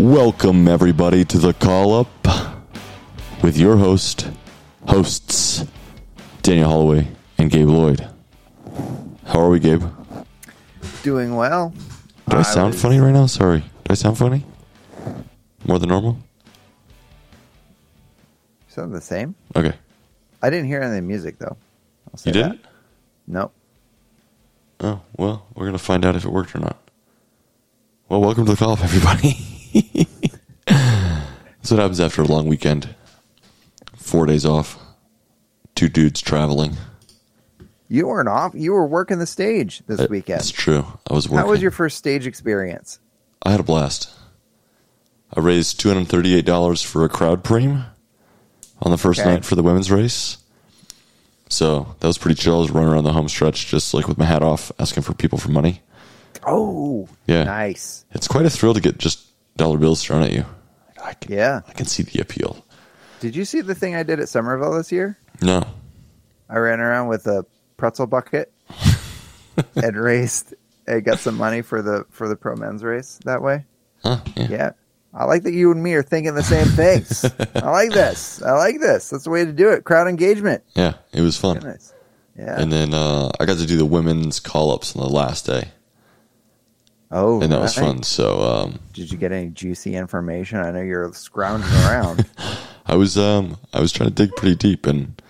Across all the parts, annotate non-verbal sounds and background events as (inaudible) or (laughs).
Welcome, everybody, to the call up with your host, hosts, Daniel Holloway and Gabe Lloyd. How are we, Gabe? Doing well. Do I, sound was- funny right now? Sorry. Do I sound funny? More than normal? Sound the same. Okay. I didn't hear any music though. You didn't? that. Nope. Oh, well, we're going to find out if it worked or not. Well, welcome to the call up, everybody. (laughs) (laughs) That's what happens after a long weekend. Four days off. Two dudes traveling. You weren't off. You were working the stage this It's weekend. It's true. I was working. How was your first stage experience? I had a blast. I raised two hundred thirty-eight dollars for a crowd preem on the first Okay. night for the women's race. So that was pretty chill. I was running around the home stretch just like with my hat off, asking for people for money. Oh, Yeah. nice. It's quite a thrill to get just dollar bills thrown at you. I can, Yeah. I can see the appeal. Did you see the thing I did at Somerville this year? No, I ran around with a pretzel bucket (laughs) and raised. I got some money for the for the pro men's race that way. huh? Yeah. Yeah. I like that you and me are thinking the same things. (laughs) I like this. I like this. That's the way to do it. Crowd engagement. Yeah, it was fun. Yeah. And then uh, I got to do the women's call ups on the last day, oh, and that was fun. So um, Did you get any juicy information? I know you're scrounging around. (laughs) I was um I was trying to dig pretty deep and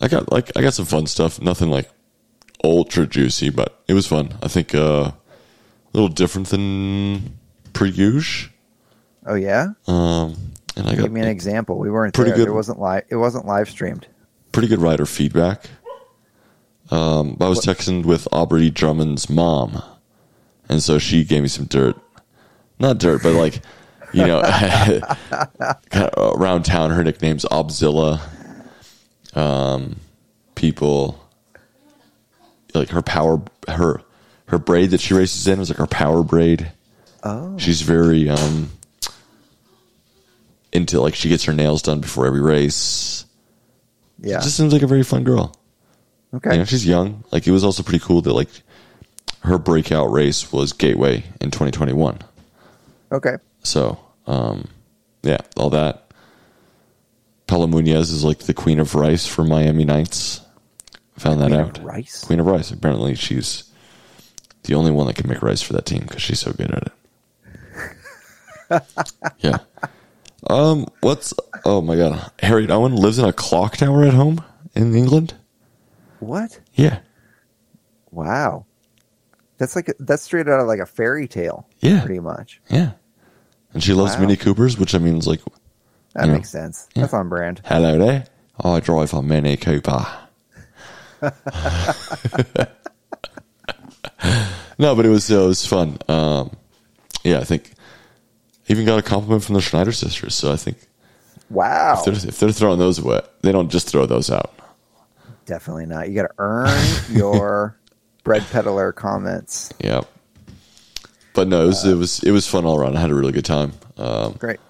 I got like I got some fun stuff. Nothing like ultra juicy, but it was fun. I think uh, a little different than usual. oh yeah, Um, and I got give me an example. We weren't Pretty there. good. It wasn't live. It wasn't live streamed. pretty good rider feedback. Um, I was texting with Aubrey Drummond's mom, and so she gave me some dirt. Not dirt, but like you know, (laughs) kind of around town. Her nickname's Obzilla. Um, people like her power, her her braid that she races in was like her power braid. Oh, She's very um into like she gets her nails done before every race. yeah. She just seems like a very fun girl. okay. You know, she's young. Like it was also pretty cool that like her breakout race was Gateway in 2021. okay. So, um, yeah, all that. Paula Munoz is like the queen of rice for Miami Knights. Found that Queen of out. rice? Queen of rice. Apparently, she's the only one that can make rice for that team because she's so good at it. (laughs) yeah. Um. What's? Oh my God. Harriet Owen lives in a clock tower at home in England. What? Yeah. Wow. That's like that's straight out of like a fairy tale. Yeah. Pretty much. Yeah. And she loves Wow. Mini Coopers, which I mean is like, That Yeah. makes sense. That's on brand. hello there. I drive a Mini Cooper. (laughs) no, but it was it was fun. Um, yeah, I think even got a compliment from the Schneider sisters. So I think Wow. if they're, if they're throwing those away, they don't just throw those out. Definitely not. You got to earn (laughs) your bread peddler comments. Yeah. But no, it was it was it was fun all around. I had a really good time. Um, Great.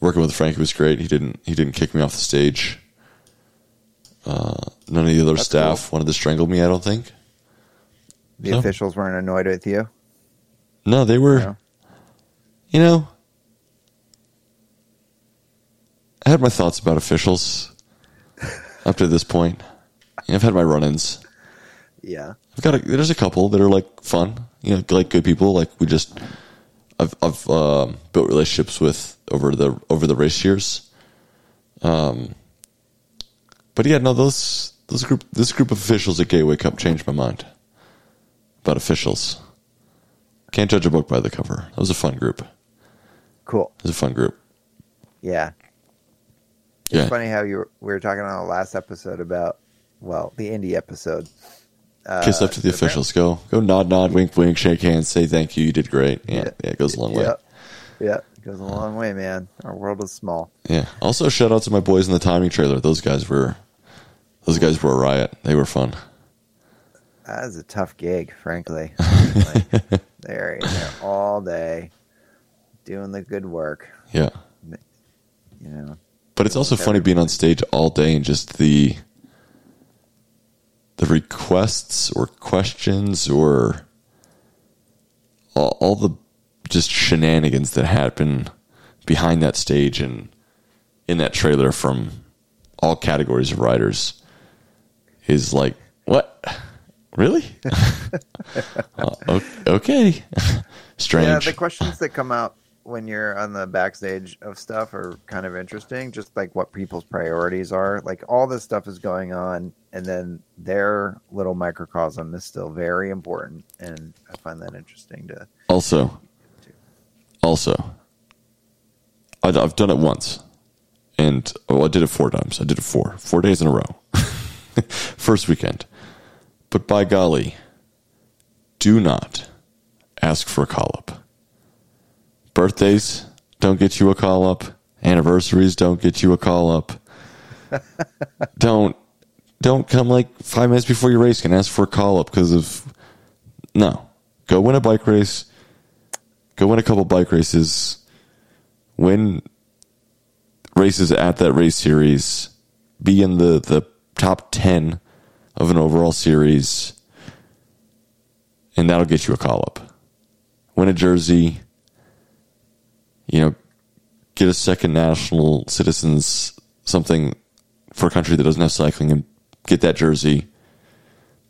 working with Frank was great. He didn't he didn't kick me off the stage. Uh, none of the other That's staff wanted to strangle me. I don't think. The No. officials weren't annoyed with you. No, they were. No. You know, I had my thoughts about officials (laughs) up to this point. I've had my run-ins. Yeah. I've got a, there's a couple that are like fun, you know, like good people. Like we just, I've I've um, built relationships with over the over the race years. Um, but yeah, no, those those group this group of officials at Gateway Cup changed my mind about officials. Can't judge a book by the cover. That was a fun group. Cool. It was a fun group. Yeah. Yeah, It's funny how you were, we were talking on the last episode about, well, the indie episode. Uh, kiss up to the officials. Go go nod nod wink wink shake hands say thank you. You did great. Yeah, Yeah. yeah, it goes a long way. Yeah. Yeah. It goes a long way, man. Our world is small. Yeah. Also, shout out to my boys in the timing trailer. Those guys were, those guys were a riot. They were fun. That is a tough gig, frankly. (laughs) like, they're in there all day doing the good work, Yeah. you know. But it's also funny being on stage all day and just the, the requests or questions or all, all the just shenanigans that happen behind that stage and in that trailer from all categories of writers is like, what? Really? (laughs) (laughs) uh, okay. (laughs) Strange. Yeah, the questions that come out when you're on the backstage of stuff are kind of interesting. Just like what people's priorities are. Like all this stuff is going on, and then their little microcosm is still very important, and I find that interesting to. Also, also, I've done it once, and oh, I did it four times. I did it four, four days in a row. (laughs) First weekend, but by golly, do not ask for a call up. Birthdays don't get you a call up. Anniversaries don't get you a call up. (laughs) don't don't come like five minutes before your race and ask for a call up because of no. Go win a bike race. Go win a couple bike races. Win races at that race series. Be in the, the top 10 of an overall series. And that'll get you a call up. Win a jersey. You know, get a second national citizens something for a country that doesn't have cycling and get that jersey.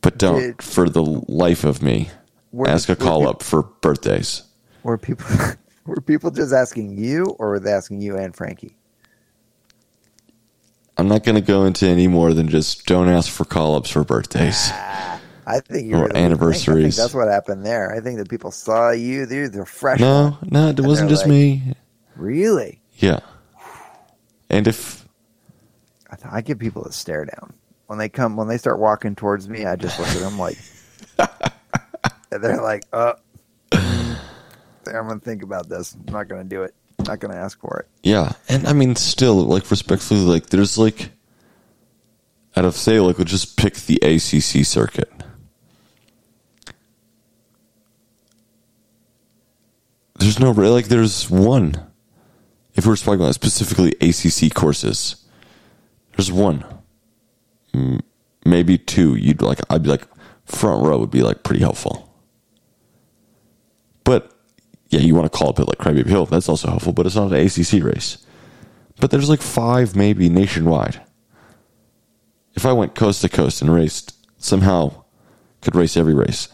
But don't, Did- for the life of me, Were- ask a call up for birthdays. Were people (laughs) were people just asking you, or were they asking you and Frankie? I'm not going to go into any more than just don't ask for call ups for birthdays. Ah. I think you Or really I anniversaries. think that's what happened there. I think that people saw you. They're, they're fresh. No, no, it wasn't just like- me. Really? Yeah. And if, I, th- I give people a stare down when they come when they start walking towards me. I just look at them like (laughs) and they're like, "Uh, I'm gonna think about this. I'm not gonna do it. I'm not gonna ask for it." yeah. And I mean, still, like, respectfully, like, there's like, out of say, like, we'll just pick the ACC circuit. There's no, like, there's one. If we're talking about specifically ACC courses, there's one. Maybe two. You'd like, I'd be like, front row would be like pretty helpful. But yeah, you want to call up it like Crybaby Hill. That's also helpful, but it's not an ACC race. But there's like five maybe nationwide. If I went coast to coast and raced, somehow could race every race,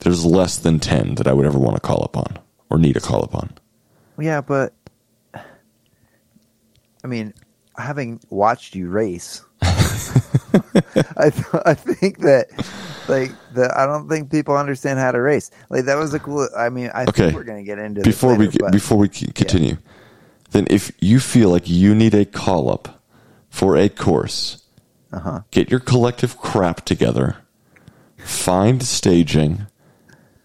there's less than 10 that I would ever want to call up on or need a call up on. Yeah, but I mean, having watched you race, (laughs) I th- I think that like the I don't think people understand how to race. Like that was a cool. I mean, I Okay. think we're gonna get into Before this we later, get, but- before we continue, then if you feel like you need a call up for a course, Uh-huh. get your collective crap together, find staging,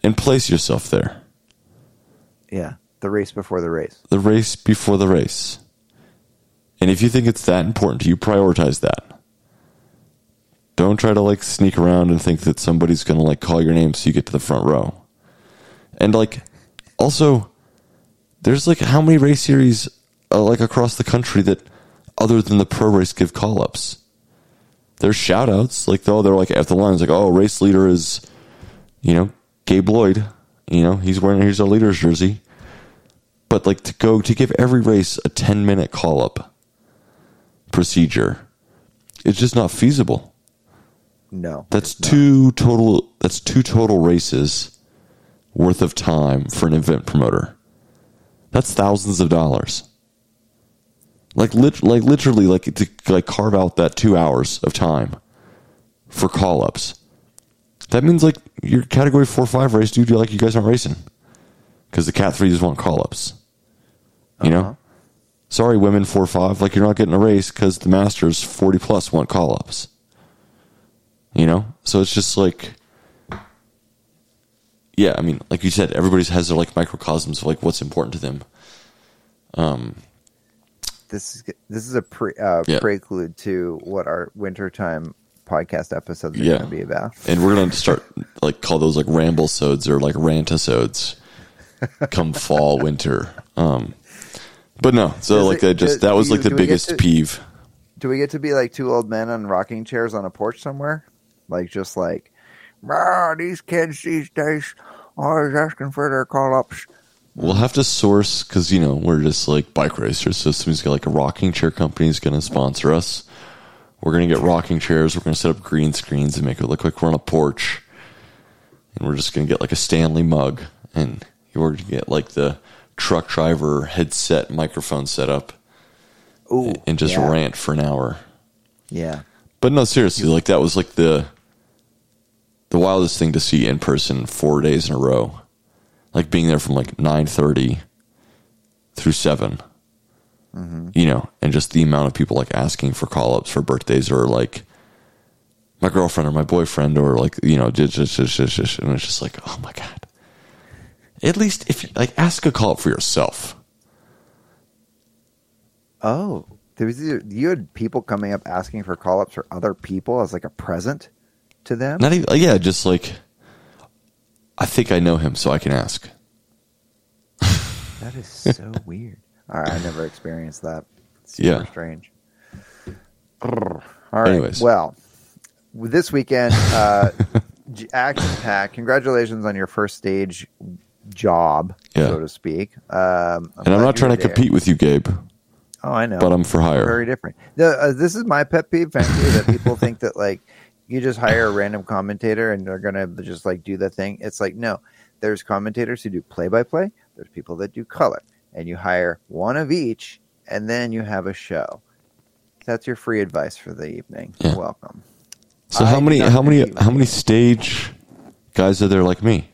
and place yourself there. Yeah, the race before the race. the race before the race. And if you think it's that important you, prioritize that. Don't try to like sneak around and think that somebody's going to like call your name so you get to the front row. And like also there's like how many race series uh, like across the country that other than the pro race give call ups. There's shout outs like though they're like at the lines like oh race leader is you know Gabe Lloyd, you know, he's wearing here's our leader's jersey. But like to go to give every race a 10 minute call up procedure it's just not feasible. No, that's two total that's two total races worth of time for an event promoter. That's thousands of dollars. Like lit, like literally like to like carve out that 2 hours of time for call ups that means like your category 4 5 race dude you like you guys aren't racing? Cuz the cat 3s want call ups you Uh-huh. know sorry women 4 5 like you're not getting a race cuz the masters 40 plus want call ups you know? So it's just like yeah i mean like you said everybody has their like microcosms of like what's important to them. Um, this is this is a pre, uh, Yeah. prelude to what our wintertime podcast episodes are Yeah. going to be about. and we're gonna start like call those like ramble-sodes or like rantasodes come (laughs) fall winter um but no so Does like it- I just do- that was do like you- the do we get biggest to- peeve Do we get to be like two old men on rocking chairs on a porch somewhere? Like just like, ah, these kids these days always asking for their call ups. we'll have to source because you know we're just like bike racers. So somebody's got like a rocking chair company is going to sponsor us. We're going to get rocking chairs. We're going to set up green screens and make it look like we're on a porch. And we're just going to get like a Stanley mug, and we're going to get like the truck driver headset microphone set up, Ooh, and just yeah. rant for an hour. Yeah. But no, seriously, like that was like the the wildest thing to see in person four days in a row. Like being there from like nine thirty through 7 You know, and just the amount of people like asking for call ups for birthdays or like my girlfriend or my boyfriend or like you know just just just, just, just and it's just like oh my god. At least if you like ask a call up for yourself. Oh, there was you had people coming up asking for call ups for other people as like a present to them. Not even yeah, just like I think I know him, so I can ask. That is so (laughs) weird. I never experienced that. It's super Yeah. strange. All right. Anyways. Well, this weekend, (laughs) uh, action pack. Congratulations on your first stage job, Yeah. so to speak. Um, And I'm not trying to there. compete with you, Gabe, Oh, I know. but I'm for hire. very different. The, uh, this is my pet peeve, frankly, that people think that like you just hire a random commentator and they're gonna just like do the thing. It's like no, there's commentators who do play by play. There's people that do color, and you hire one of each, and then you have a show. That's your free advice for the evening. Yeah. Welcome. So I how many how many how many stage guys are there like me?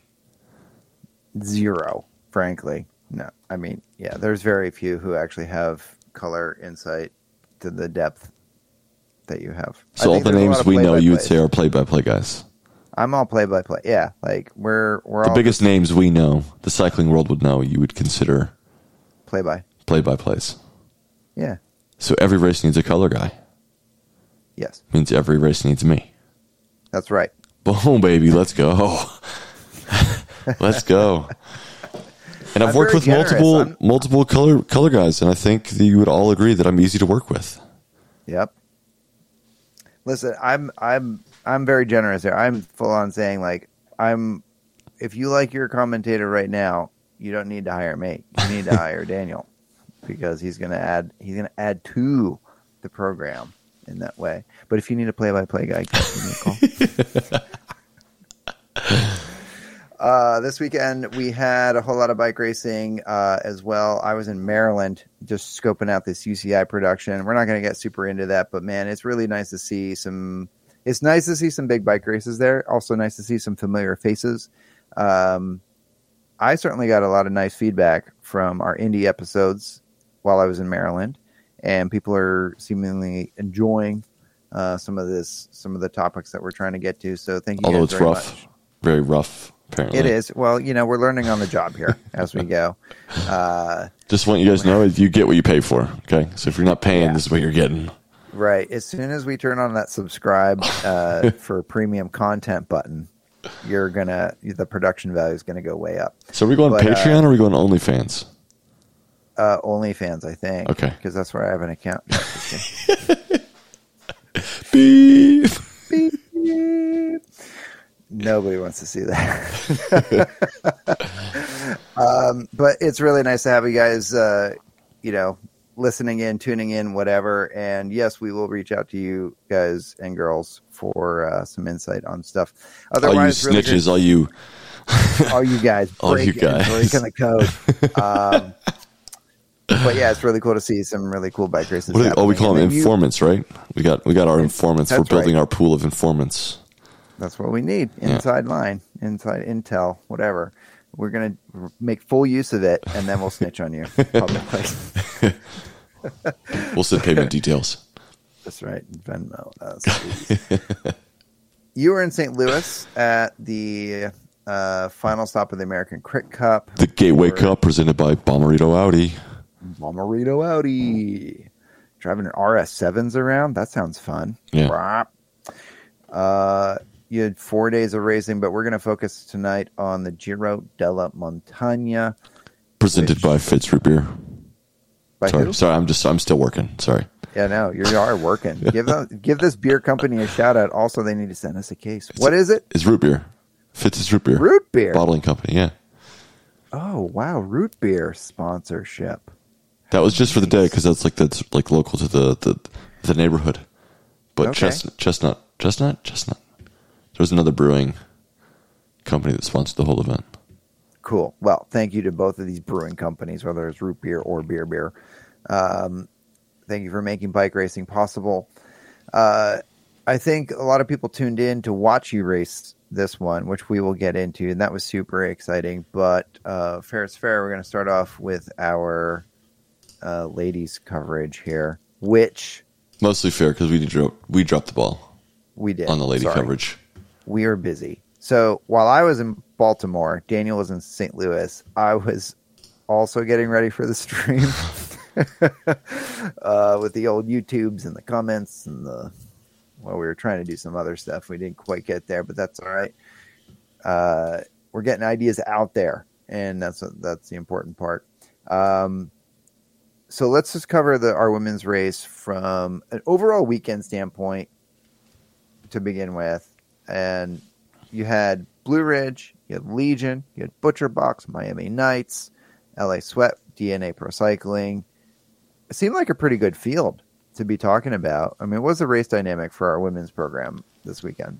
Zero, frankly. No, I mean, yeah, there's very few who actually have color insight to the depth that you have. So all the there's a lot names we know you would say are play by play guys. I'm all play by play. Yeah, like we're we're The biggest names we know, the cycling world would know, you would consider play by. play by plays. Yeah. So every race needs a color guy. Yes, Means every race needs me. that's right. Boom, baby, let's go. (laughs) let's go. And I've I'm worked with generous. multiple I'm- multiple color color guys, and I think that you would all agree that I'm easy to work with. Yep. Listen, I'm I'm I'm very generous here. I'm full on saying like I'm if you like your commentator right now, you don't need to hire me. You need to hire (laughs) Daniel because he's going to add he's going to add to the program in that way. But if you need a play-by-play guy, give me a call. (laughs) Uh, this weekend we had a whole lot of bike racing uh, as well. I was in Maryland just scoping out this UCI production. We're not going to get super into that, but man, it's really nice to see some. It's nice to see some big bike races there. Also, nice to see some familiar faces. Um, I certainly got a lot of nice feedback from our indie episodes while I was in Maryland, and people are seemingly enjoying uh, some of this, some of the topics that we're trying to get to. So, thank you. Although guys it's very rough, much. very rough. Apparently, It is. Well, you know, we're learning on the job here (laughs) as we go. Uh, Just want you guys to know if you get what you pay for. Okay, so if you're not paying, Yeah. this is what you're getting. right. As soon as we turn on that subscribe uh, (laughs) for premium content button, you're gonna the production value is gonna go way up. So are we going But, uh, Patreon or are we going OnlyFans? Uh, OnlyFans, I think. Okay. Because that's where I have an account. (laughs) Beep. Beep. Nobody wants to see that. (laughs) um, but it's really nice to have you guys, uh, you know, listening in, tuning in, whatever. And yes, we will reach out to you guys and girls for uh, some insight on stuff. All you Otherwise, really snitches, good- all you. (laughs) all you guys, All you guys. breaking the code. (laughs) Um, but yeah, it's really cool to see some really cool bike races. What oh, we call them then you- informants, right? We got we got our informants. We're building right. our pool of informants. That's what we need. Yeah. Inside line, inside intel, whatever. We're gonna make full use of it, and then we'll snitch on you (laughs) publicly. We'll send payment details. (laughs) That's right, Venmo. you were in St. Louis at the uh, final stop of the American Crit Cup. The Gateway Or- Cup presented by Bomarito Audi. Bomarito Audi. Driving an RS7s around? That sounds fun. Yeah. Uh, you had four days of racing, but we're going to focus tonight on the Giro della Montagna. Presented Which- by Fitz Beer. By Sorry, who? sorry, I'm just I'm still working. Sorry. Yeah, no, you are working. (laughs) give them, give this beer company a shout out. Also, they need to send us a case. What is it? It's root beer. Fitz's root beer. Root beer. Bottling company, yeah. Oh wow, root beer sponsorship. That was just for the day because that's like that's like local to the the, the neighborhood. But Okay. chestnut, chestnut, chestnut, chestnut. There was another brewing company that sponsored the whole event. Cool. Well, thank you to both of these brewing companies, whether it's root beer or beer beer. Um, thank you for making bike racing possible. Uh, I think a lot of people tuned in to watch you race this one, which we will get into, and that was super exciting. But uh, fair is fair. We're going to start off with our uh, ladies coverage here, which Mostly fair because we dro- we dropped the ball we did on the lady Sorry. coverage. we are busy. So while I was in Baltimore, Daniel was in St. Louis. I was also getting ready for the stream (laughs) uh, with the old YouTubes and the comments and the. Well, we were trying to do some other stuff. We didn't quite get there, but that's all right. Uh, we're getting ideas out there, and that's that's the important part. Um, so let's just cover the our women's race from an overall weekend standpoint to begin with, and you had Blue Ridge, you had Legion, you had Butcher Box, Miami Knights, LA Sweat, DNA Pro Cycling. It seemed like a pretty good field to be talking about. I mean, what was the race dynamic for our women's program this weekend?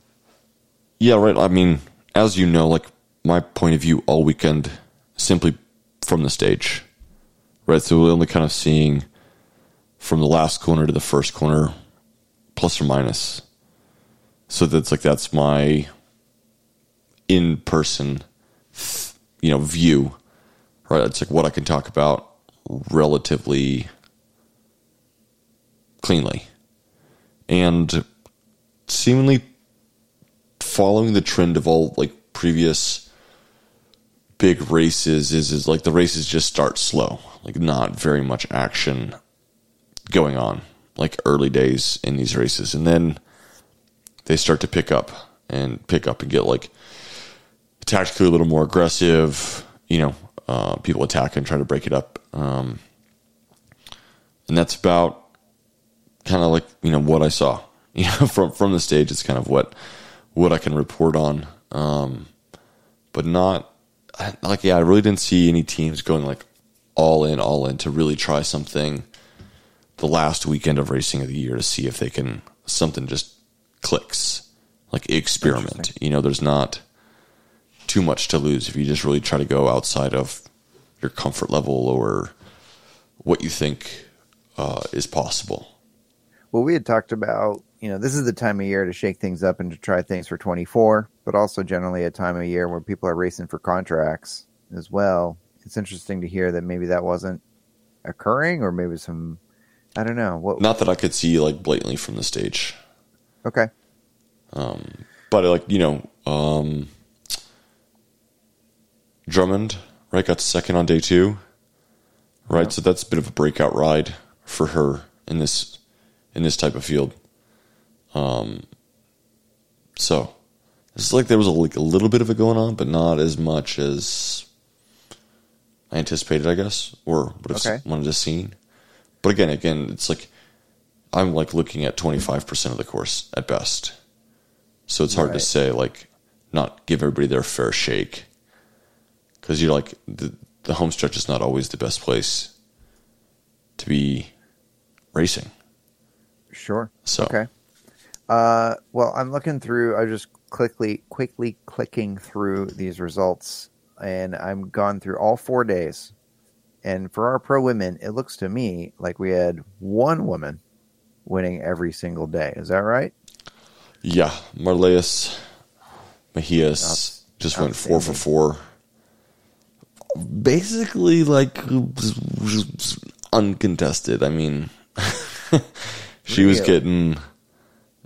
Yeah, right. I mean, as you know, like my point of view all weekend, simply from the stage, right? So we're only kind of seeing from the last corner to the first corner, plus or minus. So that's like that's my in person, you know, view, right? It's like what I can talk about relatively cleanly, and seemingly following the trend of all like previous big races is is like the races just start slow. Like not very much action going on like early days in these races. And then they start to pick up and pick up and get like tactically a little more aggressive you know uh, people attack and try to break it up. Um, and that's about kind of like you know what I saw. (laughs) You know from from the stage it's kind of what what I can report on. Um, but not like yeah I really didn't see any teams going like all in all in to really try something the last weekend of racing of the year to see if they can something just clicks like experiment. You know there's not too much to lose if you just really try to go outside of your comfort level or what you think uh, is possible Well, we had talked about, you know, this is the time of year to shake things up and to try things for 24, but also generally a time of year where people are racing for contracts as well. It's interesting to hear that maybe that wasn't occurring or maybe some, I don't know. What? not that I could see like blatantly from the stage Okay. Um, but like you know um drummond right got second on day two right? So that's a bit of a breakout ride for her in this in this type of field. Um so it's like there was a, like a little bit of it going on but not as much as i anticipated i guess or would have Okay. wanted to seen but again again it's like i'm like looking at 25% of the course at best. So it's hard to say, like, not give everybody their fair shake. Because you're like, the, the home stretch is not always the best place to be racing. Sure. So- Okay. Uh, well, I'm looking through. I was just quickly, quickly clicking through these results, and I'm gone through all four days. And for our pro women, it looks to me like we had one woman winning every single day. Is that right? Yeah, Marlies Mejias just went four for four. Basically, like, uncontested. I mean, (laughs) she was getting,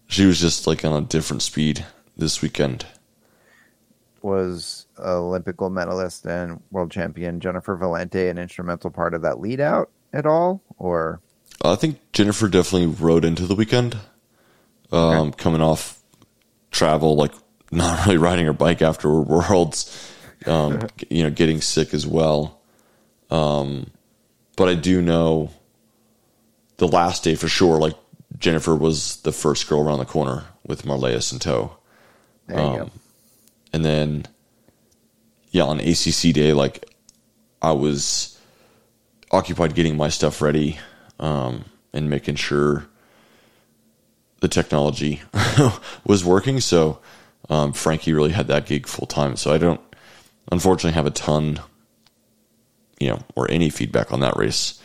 she was just like on a different speed this weekend. Was Olympic gold medalist and world champion Jennifer Valente an instrumental part of that lead out at all? Or I think Jennifer definitely rode into the weekend, um, coming off travel, like not really riding her bike after Worlds, um, (laughs) you know, getting sick as well. Um, but I do know the last day for sure, like Jennifer was the first girl around the corner with Marlies in tow. there you Um, go. And then, yeah, on ACC day, like I was occupied getting my stuff ready um, and making sure the technology (laughs) was working. So um, Frankie really had that gig full time. So I don't, unfortunately, have a ton, you know, or any feedback on that race.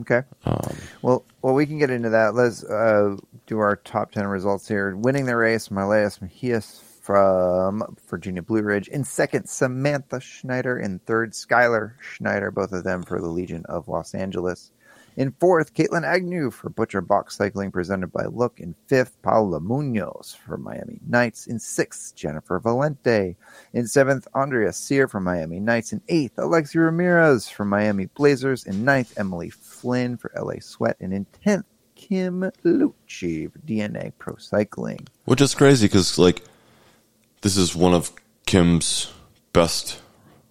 Okay. Um, Well, well, we can get into that. Let's uh, do our top ten results here. Winning the race, Marlies Mejias from Virginia Blue Ridge. In second, Samantha Schneider. In third, Skylar Schneider. Both of them for the Legion of Los Angeles. In fourth, Caitlin Agnew for Butcher Box Cycling, presented by Look. In fifth, Paula Munoz for Miami Knights. In sixth, Jennifer Valente. In seventh, Andrea Sear for Miami Knights. In eighth, Alexi Ramirez for Miami Blazers. In ninth, Emily Flynn for LA Sweat. And in tenth, Kim Lucci for DNA Pro Cycling. which is crazy because, like, this is one of Kim's best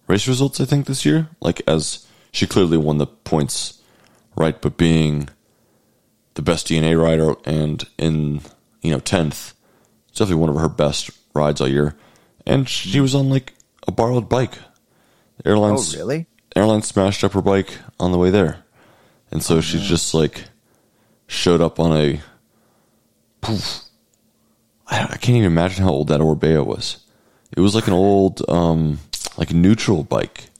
race results, I think, this year. Like, as she clearly won the points right, but being the best DNA rider and in, you know, 10th, it's definitely one of her best rides all year. And she was on, like, a borrowed bike. The airlines, Oh, really? airline smashed up her bike on the way there. And so she just, like, showed up on a. Poof. I, I can't even imagine how old that Orbea was. It was like an old, um, like neutral bike,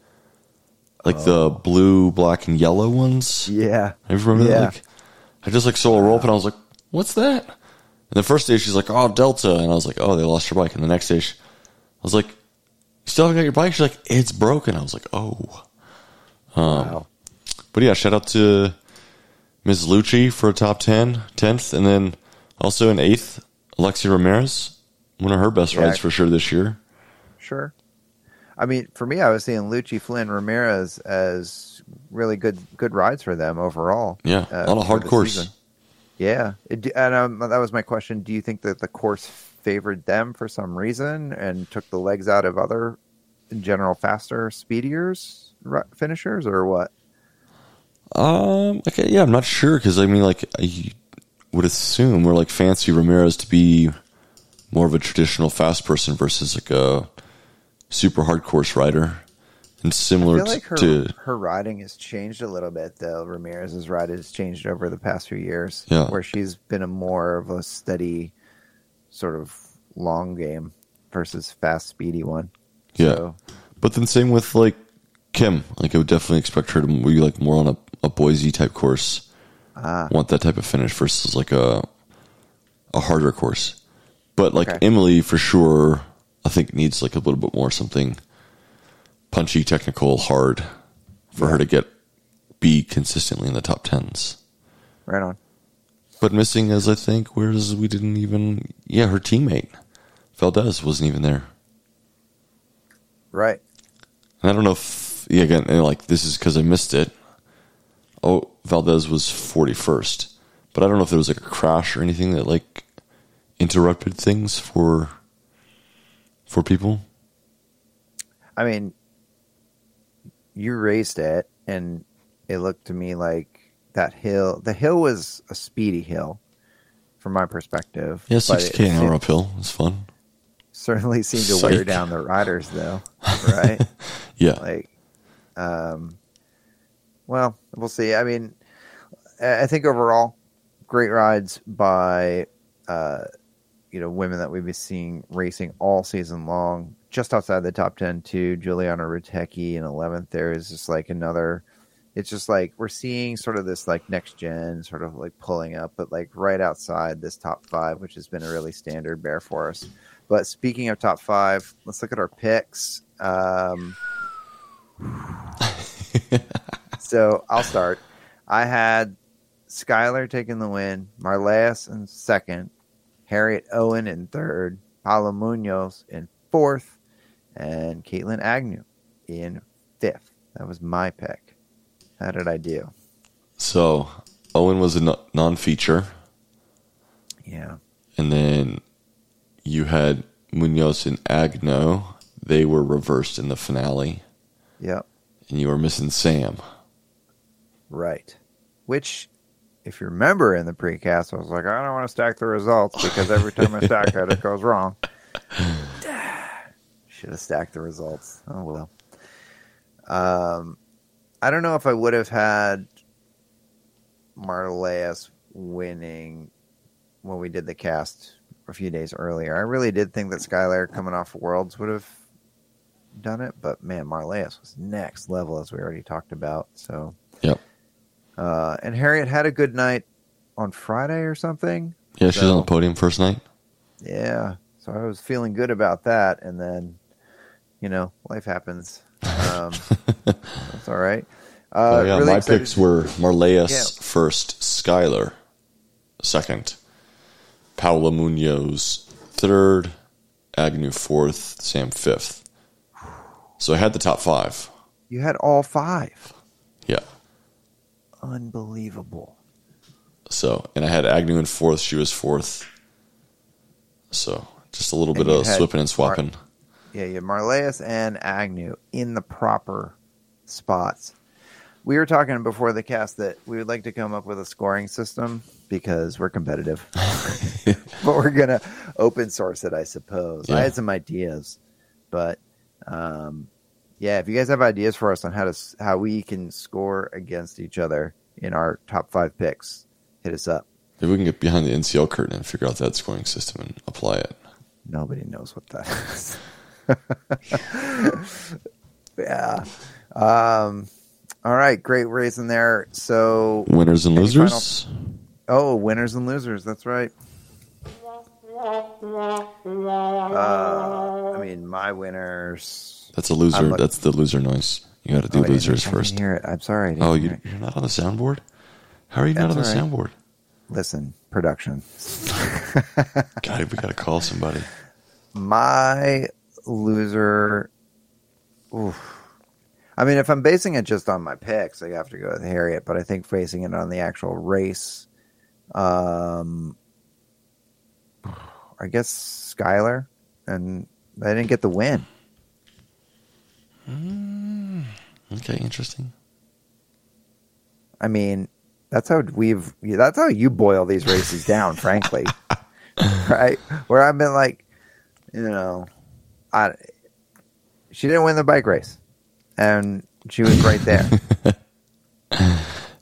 like the oh. blue, black, and yellow ones. Yeah. I remember Yeah. that. Like, I just like saw a rope, and I was like, "What's that?" And the first day she's like, "Oh, Delta," and I was like, "Oh, they lost your bike." And the next day, she, I was like, "You still haven't got your bike?" She's like, "It's broken." I was like, "Oh." Um, wow. But yeah, shout out to Ms. Lucci for a top 10, 10th, and then also in eighth, Alexia Ramirez, one of her best Yeah. rides for sure this year. Sure. I mean, for me, I was seeing Lucci, Flynn, Ramirez as really good good rides for them overall. Yeah, uh, on a for hard course. season. Yeah, it, and um, that was my question. Do you think that the course favored them for some reason and took the legs out of other, in general, faster, speediers finishers, or what? Um, okay, yeah, I'm not sure because I mean, like, I would assume we're like fancy Ramirez to be more of a traditional fast person versus like a super hard course rider, and I similar feel like her to her riding has changed a little bit though. Ramirez's ride has changed over the past few years. Yeah. Where she's been a more of a steady sort of long game versus fast speedy one. Yeah. So, But then same with like Kim. Like I would definitely expect her to be like more on a, a Boise type course. Ah. Want that type of finish versus like a a harder course. But like Okay. Emily for sure I think needs like a little bit more something punchy, technical, hard for her to get be consistently in the top tens. right on. But missing is I think whereas we didn't even yeah, her teammate. Valdez wasn't even there. Right. And I don't know if yeah, again, like this is because I missed it. Oh, Valdez was forty first, but I don't know if there was like a crash or anything that like interrupted things for for people. I mean, you raised it, and it looked to me like that hill. The hill was a speedy hill, from my perspective. Yeah, six k an hour uphill. It's fun. certainly seemed to wear down the riders, though. (laughs) Right. Yeah, like um well we'll see i mean i I think overall great rides by uh you know women that we've been seeing racing all season long just outside the top 10 too juliana Rutecki in 11th there is just like another it's just like we're seeing sort of this like next gen sort of like pulling up but like right outside this top five which has been a really standard bear for us but speaking of top five let's look at our picks um (laughs) so I'll start. I had Skylar taking the win, Marlies in second, Harriet Owen in third, Paula Munoz in fourth, and Caitlin Agnew in fifth. That was my pick. How did I do? so Owen was a non-feature, Yeah. and then you had Munoz and Agnew. They were reversed in the finale, Yep. and you were missing Sam. Right. Which, if you remember in the precast, I was like, I don't want to stack the results because every time I stack it, it goes wrong. (sighs) Should have stacked the results. Oh well. Um, I don't know if I would have had Marlies winning when we did the cast a few days earlier. I really did think that Skylar coming off Worlds would have done it, but man, Marlies was next level as we already talked about. So, Yep. Uh, and Harriet had a good night on Friday or something. Yeah, she's on the podium first night. Yeah, so I was feeling good about that, and then, you know, life happens. Um, (laughs) that's all right. Uh, Oh, yeah, really my excited picks were Marlies Yeah. first, Skylar second, Paula Munoz third, Agnew fourth, Sam fifth. So I had the top five. You had all five. Yeah. Unbelievable. So and I had Agnew in fourth. She was fourth. So just a little And bit of had swapping and swapping. Yeah, you had Marlies and Agnew in the proper spots. We were talking before the cast that we would like to come up with a scoring system because we're competitive. (laughs) but we're gonna open source it, I suppose. I had some ideas, but um, yeah, if you guys have ideas for us on how to how we can score against each other in our top five picks, hit us up. Maybe we can get behind the NCL curtain and figure out that scoring system and apply it. Nobody knows what that (laughs) is. (laughs) yeah. Um, all right, great race in there. So, Winners and losers. oh, winners and losers. That's right. Uh, I mean, my winners. That's a loser. I'm That's the loser noise. You got to do Oh, losers first. hear it. I'm sorry. Oh, you, you're not on the soundboard? How are you not on the That's right. soundboard? Listen, production. (laughs) God, we got to call somebody. My loser. Oof. I mean, if I'm basing it just on my picks, I have to go with Harriet. But I think basing it on the actual race, um, I guess Skylar, and I didn't get the win. Mm. Okay, interesting. I mean, that's how we've. That's how you boil these races down, (laughs) frankly. right? Where I've been like, you know, I. She didn't win the bike race, and she was right there. (laughs)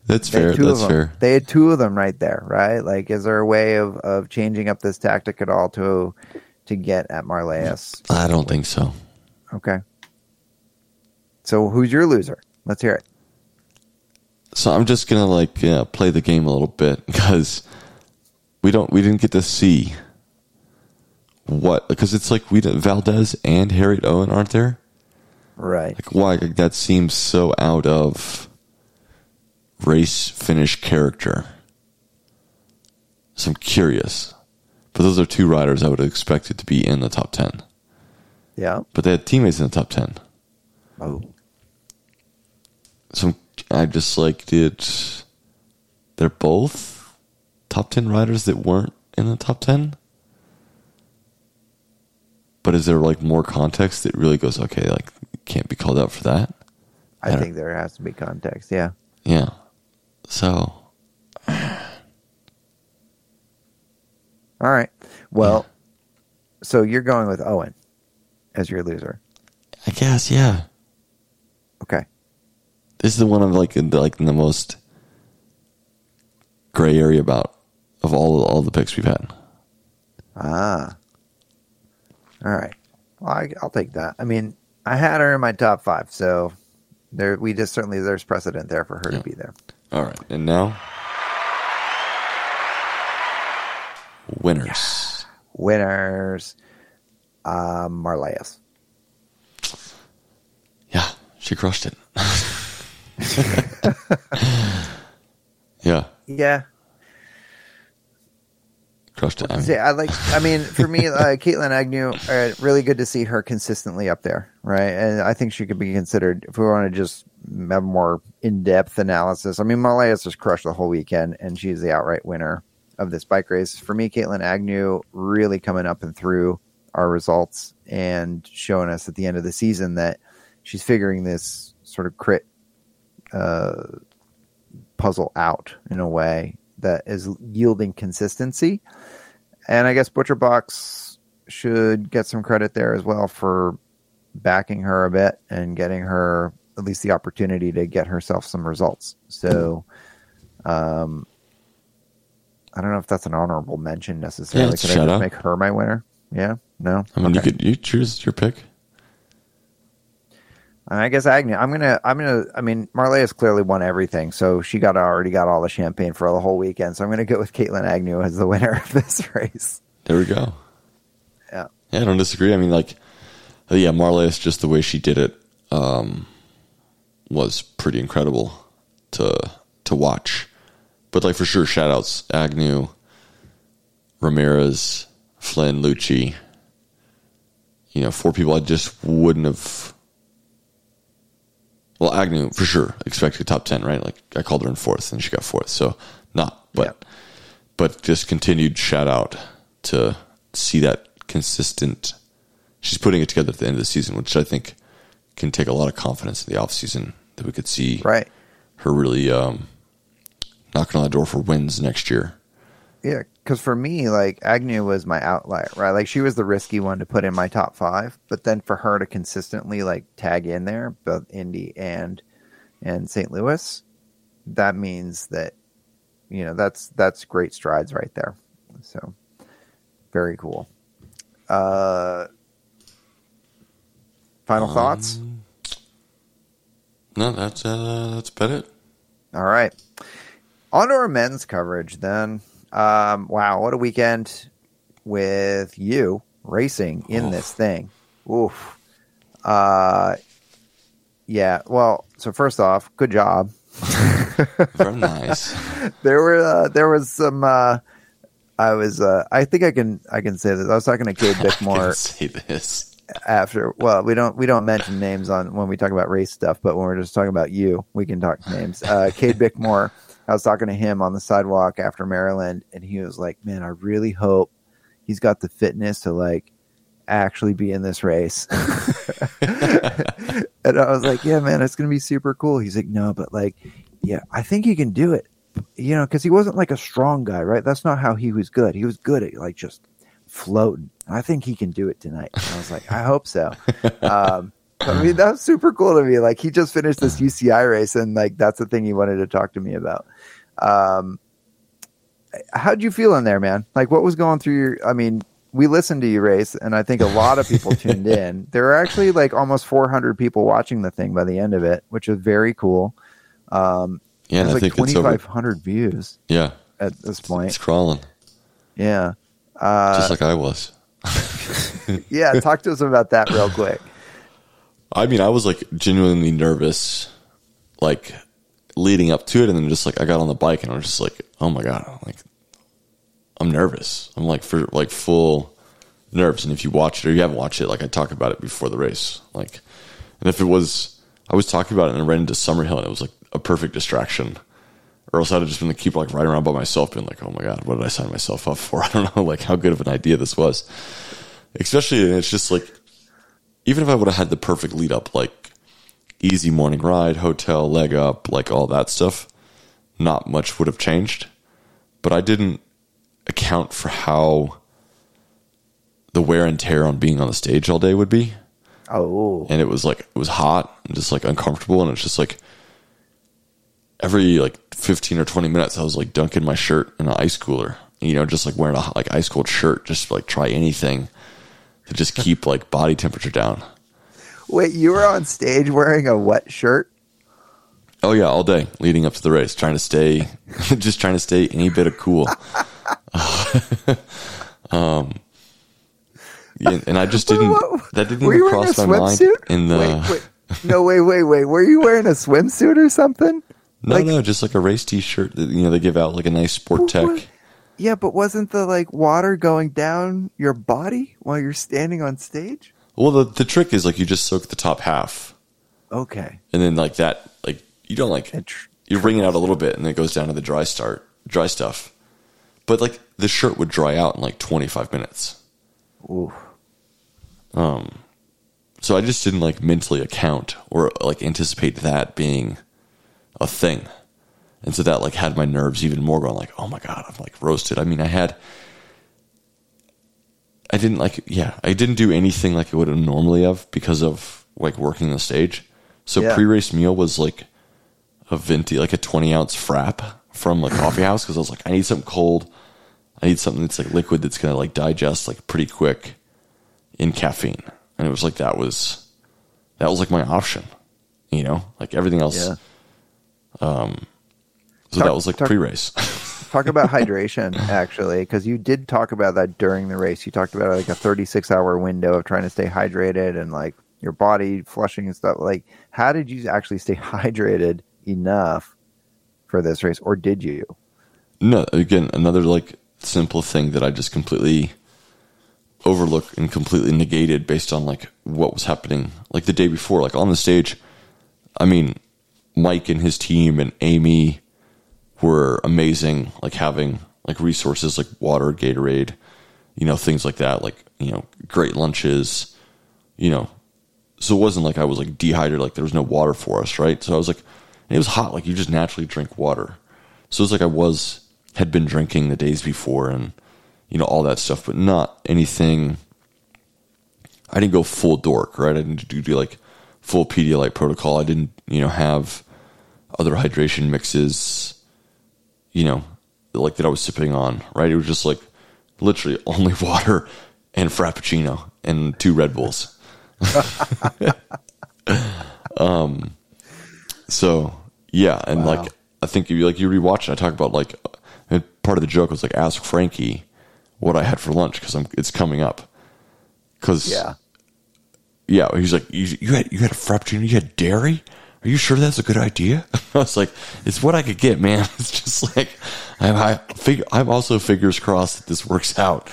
That's fair. That's fair. They had two of them right there, right? Like, is there a way of, of changing up this tactic at all to to get at Marlies? I don't think so. Okay. So who's your loser? Let's hear it. So I'm just gonna like yeah, play the game a little bit (laughs) because we don't we didn't get to see what because it's like we didn't Valdez and Harriet Owen aren't there. Right. Like why? Like, that seems so out of race finish character. So I'm curious. But those are two riders I would have expected to be in the top ten. Yeah. But they had teammates in the top ten. Oh. So I just like did they're both top ten riders that weren't in the top ten. But is there like more context that really goes okay? Like can't be called out for that. I I think there has to be context. Yeah. Yeah. So (sighs) All right. Well, so you're going with Owen as your loser. I guess yeah. Okay. This is the one I'm like in the, like in the most gray area about of all all the picks we've had. Ah. All right. Well, I, I'll take that. I mean, I had her in my top five, so there we just certainly there's precedent there for her Yeah. to be there. All right, and now winners. Winners, um, Marlies. Yeah, she crushed it. (laughs) yeah, Yeah. crushed it. I mean, See, I like. I mean, for me, uh, Caitlin Agnew, uh, really good to see her consistently up there, right? And I think she could be considered if we want to just have more in-depth analysis. I mean, Malaya's just crushed the whole weekend, and she's the outright winner of this bike race. For me, Caitlin Agnew really coming up and through our results and showing us at the end of the season that she's figuring this sort of crit uh, puzzle out in a way that is yielding consistency. And I guess Butcher Box should get some credit there as well for backing her a bit and getting her at least the opportunity to get herself some results. So, um, I don't know if that's an honorable mention necessarily. Yeah, Could I just out. make her my winner? Yeah, no. I mean, you could you choose your pick. I guess Agnew. I'm gonna. I'm gonna. I mean, Marley has clearly won everything, so she got already got all the champagne for the whole weekend. So I'm gonna go with Caitlin Agnew as the winner of this (laughs) race. There we go. Yeah. Yeah, I don't disagree. I mean, like, uh, yeah, Marlies, just the way she did it, um, was pretty incredible to to watch. But like for sure, shout outs Agnew, Ramirez, Flynn, Lucci. You know, four people I just wouldn't have. Well, Agnew for sure expected top ten, right? Like I called her in fourth, and she got fourth, so not. But Yep. but just continued shout out to see that consistent. She's putting it together at the end of the season, which I think can take a lot of confidence in the off season that we could see Right. her really um, knocking on the door for wins next year. Yeah, because for me, like Agnew was my outlier, right? Like she was the risky one to put in my top five, but then for her to consistently like tag in there, both Indy and and St. Louis, that means that you know that's that's great strides right there. So very cool. Uh, final thoughts. No, that's uh, that's about it. All right. On to our men's coverage then. Um, wow, what a weekend with you racing in Oof. this thing. Oof. Uh, yeah, well, so first off, good job. (laughs) Very nice. (laughs) There were uh, there was some uh, I was uh, I think I can I can say this. I was talking to Cade (laughs) I can Bickmore say this. after well we don't we don't mention names on when we talk about race stuff but when we're just talking about you we can talk names uh cade bickmore i was talking to him on the sidewalk after maryland and he was like man i really hope he's got the fitness to like actually be in this race (laughs) and i was like yeah man it's gonna be super cool he's like no but like yeah i think he can do it you know because he wasn't like a strong guy right that's not how he was good he was good at like just floating. I think he can do it tonight. And I was like, I hope so. (laughs) Um, I mean, that was super cool to me. Like he just finished this UCI race, and like that's the thing he wanted to talk to me about. Um, how'd you feel in there, man? Like, what was going through your? I mean, we listened to you race, and I think a lot of people (laughs) tuned in. There were actually like almost 400 people watching the thing by the end of it, which was very cool. Um, Yeah, and there's I like think it's over. 2,500 views Yeah, at this point, it's crawling, Yeah. Uh, just like I was. (laughs) yeah, talk to us about that real quick. (laughs) I mean, I was like genuinely nervous, like leading up to it, and then just like I got on the bike and I was just like, oh my god, like I'm nervous. I'm like for like full nerves. And if you watch it or you haven't watched it, like I talk about it before the race, like, and if it was, I was talking about it and I ran into Summerhill and it was like a perfect distraction. Or else I'd have just been to keep like riding around by myself, being like, "Oh my god, what did I sign myself up for?" (laughs) I don't know, like how good of an idea this was. Especially, and it's just like even if I would have had the perfect lead up, like easy morning ride, hotel, leg up, like all that stuff, not much would have changed. But I didn't account for how the wear and tear on being on the stage all day would be. Oh, And it was like, it was hot and just like uncomfortable. And it's just like every like 15 or 20 minutes, I was like dunking my shirt in an ice cooler, you know, just like wearing a like ice cold shirt, just like try anything to just (laughs) keep like body temperature down. Wait, you were on stage wearing a wet shirt? Oh yeah, all day leading up to the race, trying to stay, (laughs) just trying to stay any bit of cool. (laughs) (laughs) um, yeah, and I just didn't. What- That didn't even you wearing a cross my mind. In the wait, wait, no, wait, wait, wait. Were you wearing a swimsuit or something? no, like- no, just like a race T-shirt that you know they give out like a nice sport tech. What? Yeah, but wasn't the like water going down your body while you're standing on stage? Well, the the trick is like you just soak the top half, Okay, and then like that, like you don't like It tr- you wring it out a little bit, and then it goes down to the dry start, dry stuff. But like the shirt would dry out in like twenty five minutes. Ooh. Um, so I just didn't like mentally account or like anticipate that being a thing. And so that like had my nerves even more going like, oh my God, I'm like roasted. I mean, I had, I didn't like, yeah, I didn't do anything like I would have normally have because of like working the stage. So Yeah. pre-race meal was like a venti, like a 20 ounce frap from a (laughs) coffee house because I was like, I need something cold. I need something that's like liquid that's gonna like digest like pretty quick in caffeine. And it was like that was that was like my option. You know, like everything else. Yeah. Um, so Talk- that was like pre-race. (laughs) Talk about hydration, (laughs) actually, because you did talk about that during the race. You talked about like a 36 hour window of trying to stay hydrated and like your body flushing and stuff. Like, how did you actually stay (laughs) hydrated enough for this race, or did you? No, again, another like simple thing that I just completely overlooked and completely negated based on like what was happening like the day before. Like on the stage, I mean, Mike and his team and Amy were amazing, like having like resources like water, Gatorade, you know, things like that, like, you know, great lunches, you know. So it wasn't like I was like dehydrated, like there was no water for us, right? So I was like, it was hot, like you just naturally drink water. So it was like I was had been drinking the days before and you know all that stuff, but not anything. I didn't go full dork, right? I didn't do, do like full Pedialyte protocol. I didn't, you know, have other hydration mixes, you know, like that I was sipping on, right? It was just like literally (laughs) only water and frappuccino and two Red Bulls. (laughs) um, so yeah, and Wow. like I think if you like you rewatch it, I talk about like and part of the joke was like ask Frankie what I had for lunch because I'm it's coming up. Because Yeah. yeah, he's like you, you had you had a frappuccino, you had dairy. Are you sure that's a good idea? (laughs) I was like, it's what I could get, man. (laughs) It's just like I'm I figure I'm also fingers crossed that this works out.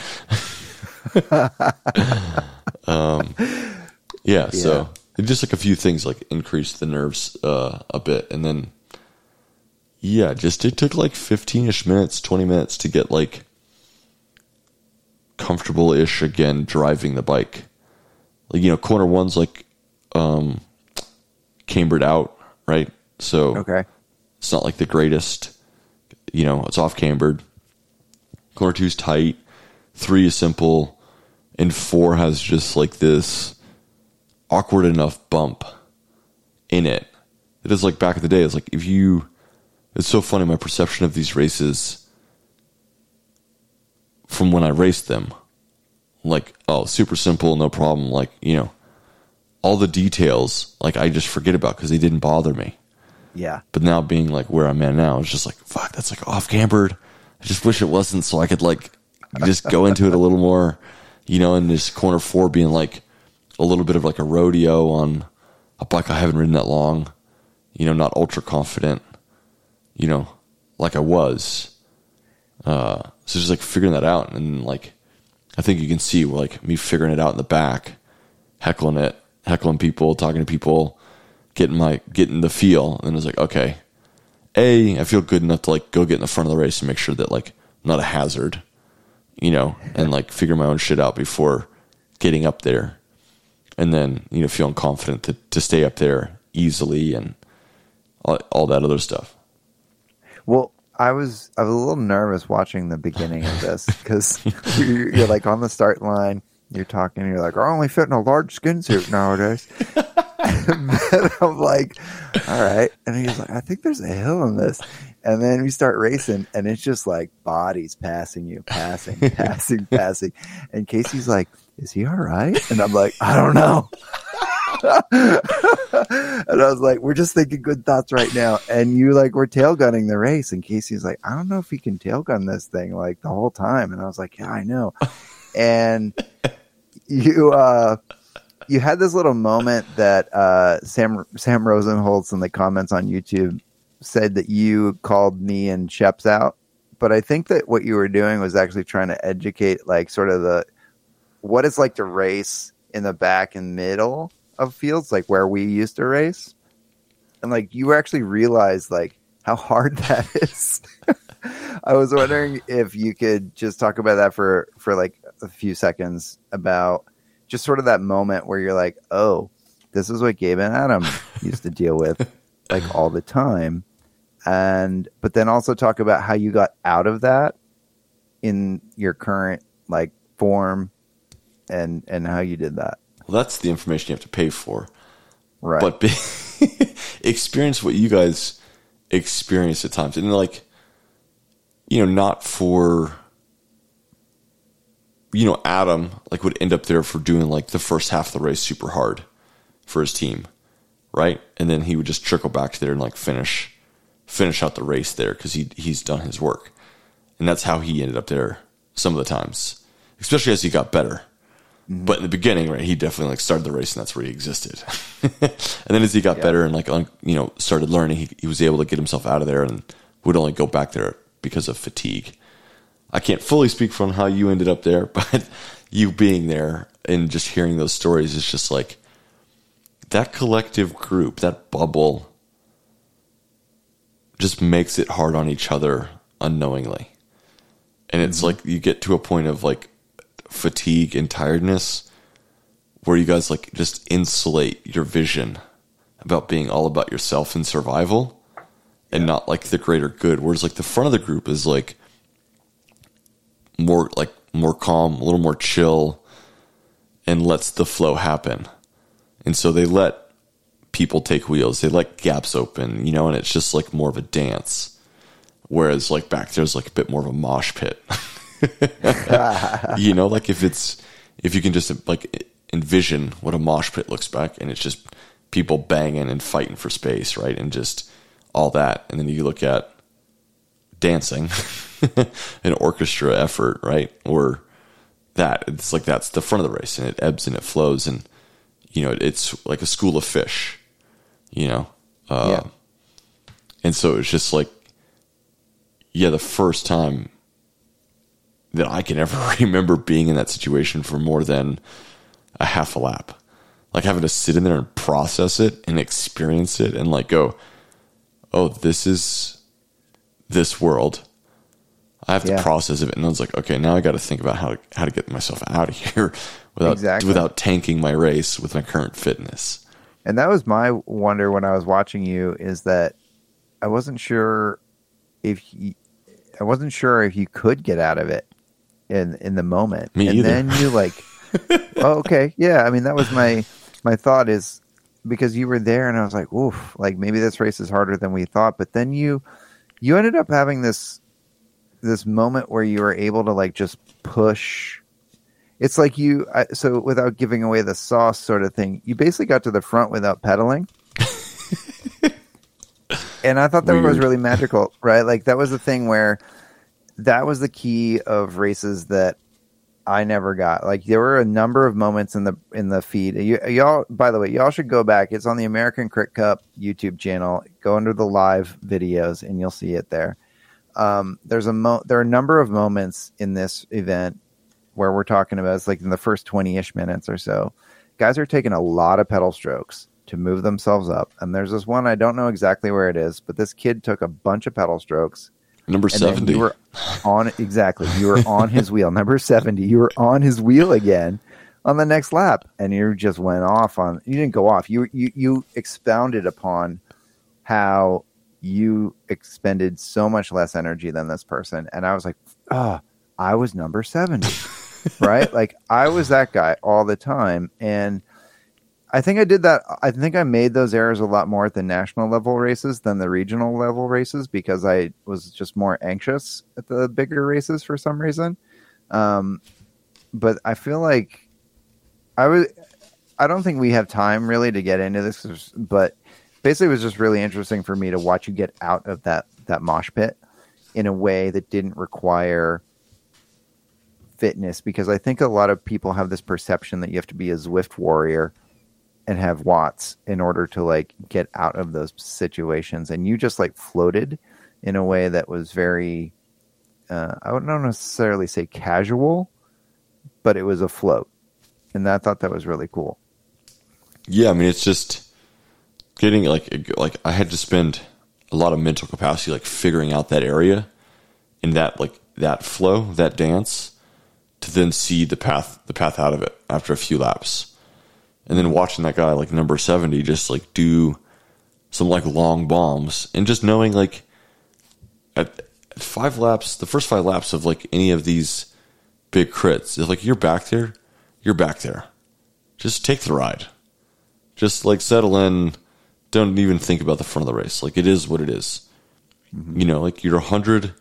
(laughs) um, yeah, so just like a few things like increased the nerves uh, a bit, and then yeah, just it took like 15ish minutes, 20 minutes to get like comfortable ish again driving the bike. Like, you know, corner one's like um cambered out, right? So Okay. it's not like the greatest. You know, it's off cambered. Corner two's tight. Three is simple. And four has just like this awkward enough bump in it. It is like back in the day. It's like if you it's so funny my perception of these races from when I raced them. Like, oh, super simple, no problem. Like, you know, all the details, like I just forget about because they didn't bother me. Yeah. But now being like where I'm at now, it's just like, fuck, that's like off cambered. I just wish it wasn't so I could like just go into it a little more, you know, and this corner four being like a little bit of like a rodeo on a bike I haven't ridden that long, you know, not ultra confident, you know, like I was. Uh, so just like figuring that out. And like, I think you can see like me figuring it out in the back, heckling it, heckling people, talking to people, getting my, getting the feel. And it's like, okay, A, I feel good enough to like go get in the front of the race and make sure that like I'm not a hazard, you know, and like figure my own shit out before getting up there. And then, you know, feeling confident to, to stay up there easily and all, all that other stuff. Well, I was I was a little nervous watching the beginning of this because (laughs) you're, you're like on the start line, you're talking, you're like, I only fit in a large skin suit nowadays. (laughs) (laughs) and then I'm like, all right, and he's like, I think there's a hill in this, and then we start racing, and it's just like bodies passing you, passing, (laughs) passing, passing, and Casey's like, is he all right? And I'm like, I don't know. and I was like, we're just thinking good thoughts right now. And you like were tail gunning the race. And Casey's like, I don't know if he can tail gun this thing like the whole time. And I was like, yeah, I know. And you uh you had this little moment that uh Sam Sam Rosenholtz in the comments on YouTube said that you called me and Sheps out. But I think that what you were doing was actually trying to educate like sort of the what it's like to race in the back and middle of fields, like where we used to race. And like you actually realized like how hard (laughs) that is. (laughs) I was wondering if you could just talk about that for for like a few seconds about just sort of that moment where you're like, "Oh, this is what Gabe and Adam (laughs) used to deal with like all the time." And but then also talk about how you got out of that in your current like form and and how you did that. Well, that's the information you have to pay for. Right. But be, (laughs) experience what you guys experience at times. And like, you know, not for, you know, Adam like would end up there for doing like the first half of the race super hard for his team, right? And then he would just trickle back to there and like finish, finish out the race there because he he's done his work, and that's how he ended up there some of the times, especially as he got better. Mm-hmm. But in the beginning, right, he definitely like started the race, and that's where he existed. (laughs) and then as he got better and like un- you know started learning, he, he was able to get himself out of there and would only go back there because of fatigue. I can't fully speak from how you ended up there, (laughs) but you being there and just hearing those stories is just like that collective group, that bubble, just makes it hard on each other unknowingly. And it's mm-hmm. like you get to a point of like fatigue and tiredness where you guys like just insulate your vision about being all about yourself and survival and not like the greater good. Whereas like the front of the group is like more like more calm, a little more chill, and lets the flow happen. And so they let people take wheels, they let gaps open, you know, and it's just like more of a dance. Whereas like back there's like a bit more of a mosh pit. (laughs) you know, like if it's if you can just like envision what a mosh pit looks like, and it's just people banging and fighting for space, right, and just all that, and then you look at dancing, (laughs) (laughs) an orchestra effort, right, or that it's like that's the front of the race, and it ebbs and it flows, and you know it's like a school of fish, you know, uh, Yeah. and so it's just like, yeah, the first time that I can ever (laughs) remember being in that situation for more than a half a lap. Like having to sit in there and process it and experience it and like go, oh, this is this world. I have to Yeah. process it. And I was like, okay, now I got to think about how to, how to get myself (laughs) out of here without, Exactly. without tanking my race with my current fitness. And that was my wonder when I was watching you is that I wasn't sure if you, I wasn't sure if you could get out of it in in the moment. Me and either. then you like (laughs) oh, okay. Yeah, I mean that was my my thought is because you were there and I was like, oof, like maybe this race is harder than we thought, but then you you ended up having this this moment where you were able to like just push. It's like you I, so without giving away the sauce sort of thing you basically got to the front without pedaling. (laughs) And i thought that was really magical right? Like that was the thing where that was the key of races that i never got. Like there were a number of moments in the in the feed. You, y'all by the way y'all should go back. It's on the american crit cup youtube channel. Go under the live videos and you'll see it there um, there's a mo- there are a number of moments in this event where we're talking about it's like in the first 20-ish minutes or so. Guys are taking a lot of pedal strokes to move themselves up and there's this one i don't know exactly where it is but this kid took a bunch of pedal strokes. Number 70. you were on exactly you were on his wheel. Number 70 you were on his wheel again on the next lap and you just went off on you didn't go off. You you you expounded upon how you expended so much less energy than this person. And i was like ah i was number 70 (laughs) right? Like i was that guy all the time. And i think i did that i think i made those errors a lot more at the national level races than the regional level races because i was just more anxious at the bigger races for some reason. Um, but i feel like i was i don't think we have time really to get into this but basically it was just really interesting for me to watch you get out of that that mosh pit in a way that didn't require fitness because I think a lot of people have this perception that you have to be a Zwift warrior and have watts in order to like get out of those situations. And you just like floated in a way that was very uh, I would not necessarily say casual but it was a float. And I thought that was really cool. Yeah, I mean it's just getting like like I had to spend a lot of mental capacity like figuring out that area and that like that flow, that dance to then see the path the path out of it after a few laps. And then watching that guy like number 70 just like do some like long bombs and just knowing like at, at five laps, the first five laps of like any of these big crits, if like you're back there, you're back there. Just take the ride just like settle in don't even think about the front of the race. Like it is what it is. Mm-hmm. You know, like you're a hundred.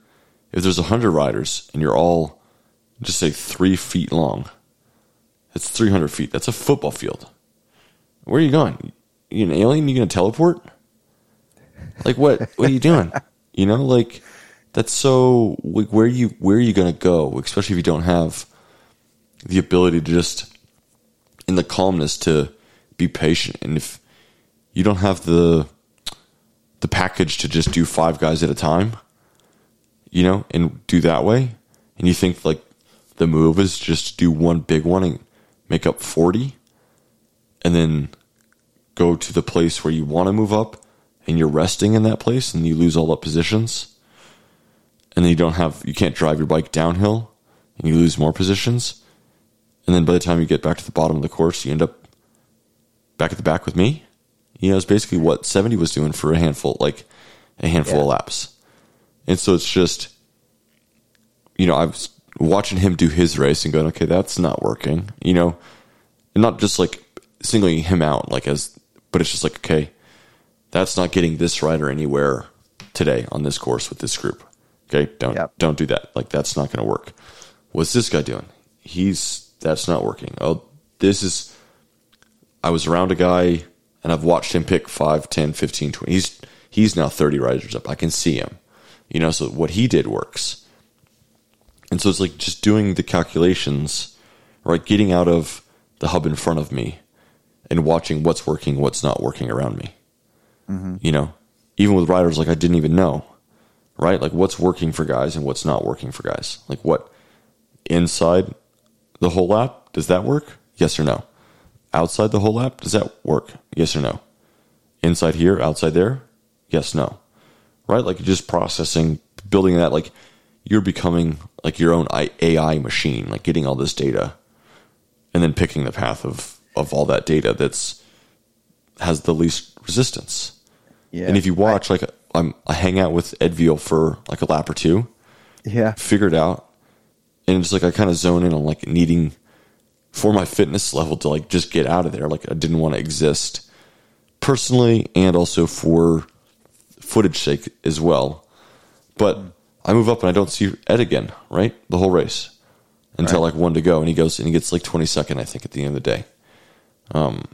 If there's a hundred riders and you're all just say three feet long, it's three hundred feet. That's a football field. Where are you going? You an alien? You gonna teleport? Like what? What are you doing? (laughs) You know, like that's so. Like, where you where are you gonna go? Especially if you don't have the ability to just in the calmness to be patient, and if you don't have the the package to just do five guys at a time, you know, and do that way, and you think like the move is just to do one big one and make up forty, and then go to the place where you want to move up and you're resting in that place and you lose all the positions. And then you don't have you can't drive your bike downhill and you lose more positions. And then by the time you get back to the bottom of the course you end up back at the back with me you know it's basically what 70 was doing for a handful like a handful Yeah. of laps. And so it's just you know i was watching him do his race and going okay that's not working you know? And not just like singling him out like as but it's just like okay that's not getting this rider anywhere today on this course with this group. Okay don't Yep. don't do that. Like that's not going to work. What's this guy doing? He's that's not working. Oh this is i was around a guy and i've watched him pick 5 10 15 20 he's he's now 30 riders up i can see him you know so what he did works and so it's like just doing the calculations, right? Getting out of the hub in front of me and watching what's working, what's not working around me. Mm-hmm. You know, even with riders like I didn't even know, right? Like what's working for guys and what's not working for guys. Like what inside the whole lap, does that work? Yes or no? Outside the whole app? does that work? Yes or no? Inside here, outside there? Yes, no. Right? Like just processing, building that, like you're becoming like your own AI machine, like getting all this data and then picking the path of, of all that data that's has the least resistance. Yeah. And if you watch, like I'm, I hang out with Ed Veal for like a lap or two, yeah. figure it out, and it's like I kind of zone in on like needing for my fitness level to like just get out of there. Like I didn't want to exist personally, and also for footage sake as well. But I move up and I don't see Ed again. Right, the whole race until like one to go, and he goes and he gets like twenty second, I think, at the end of the day. Um,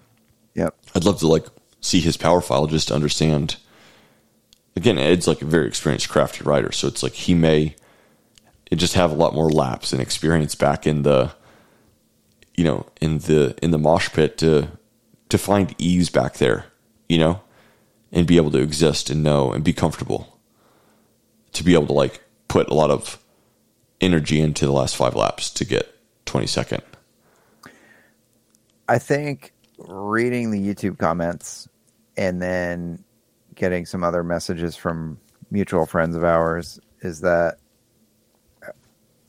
yep. I'd love to like see his power file just to understand. Again, Ed's like a very experienced, crafty rider, so it's like he may it just have a lot more laps and experience back in the, you know, in the in the mosh pit to to find ease back there, you know, and be able to exist and know and be comfortable. To be able to like put a lot of energy into the last five laps to get twenty second. I think reading the YouTube comments and then getting some other messages from mutual friends of ours is that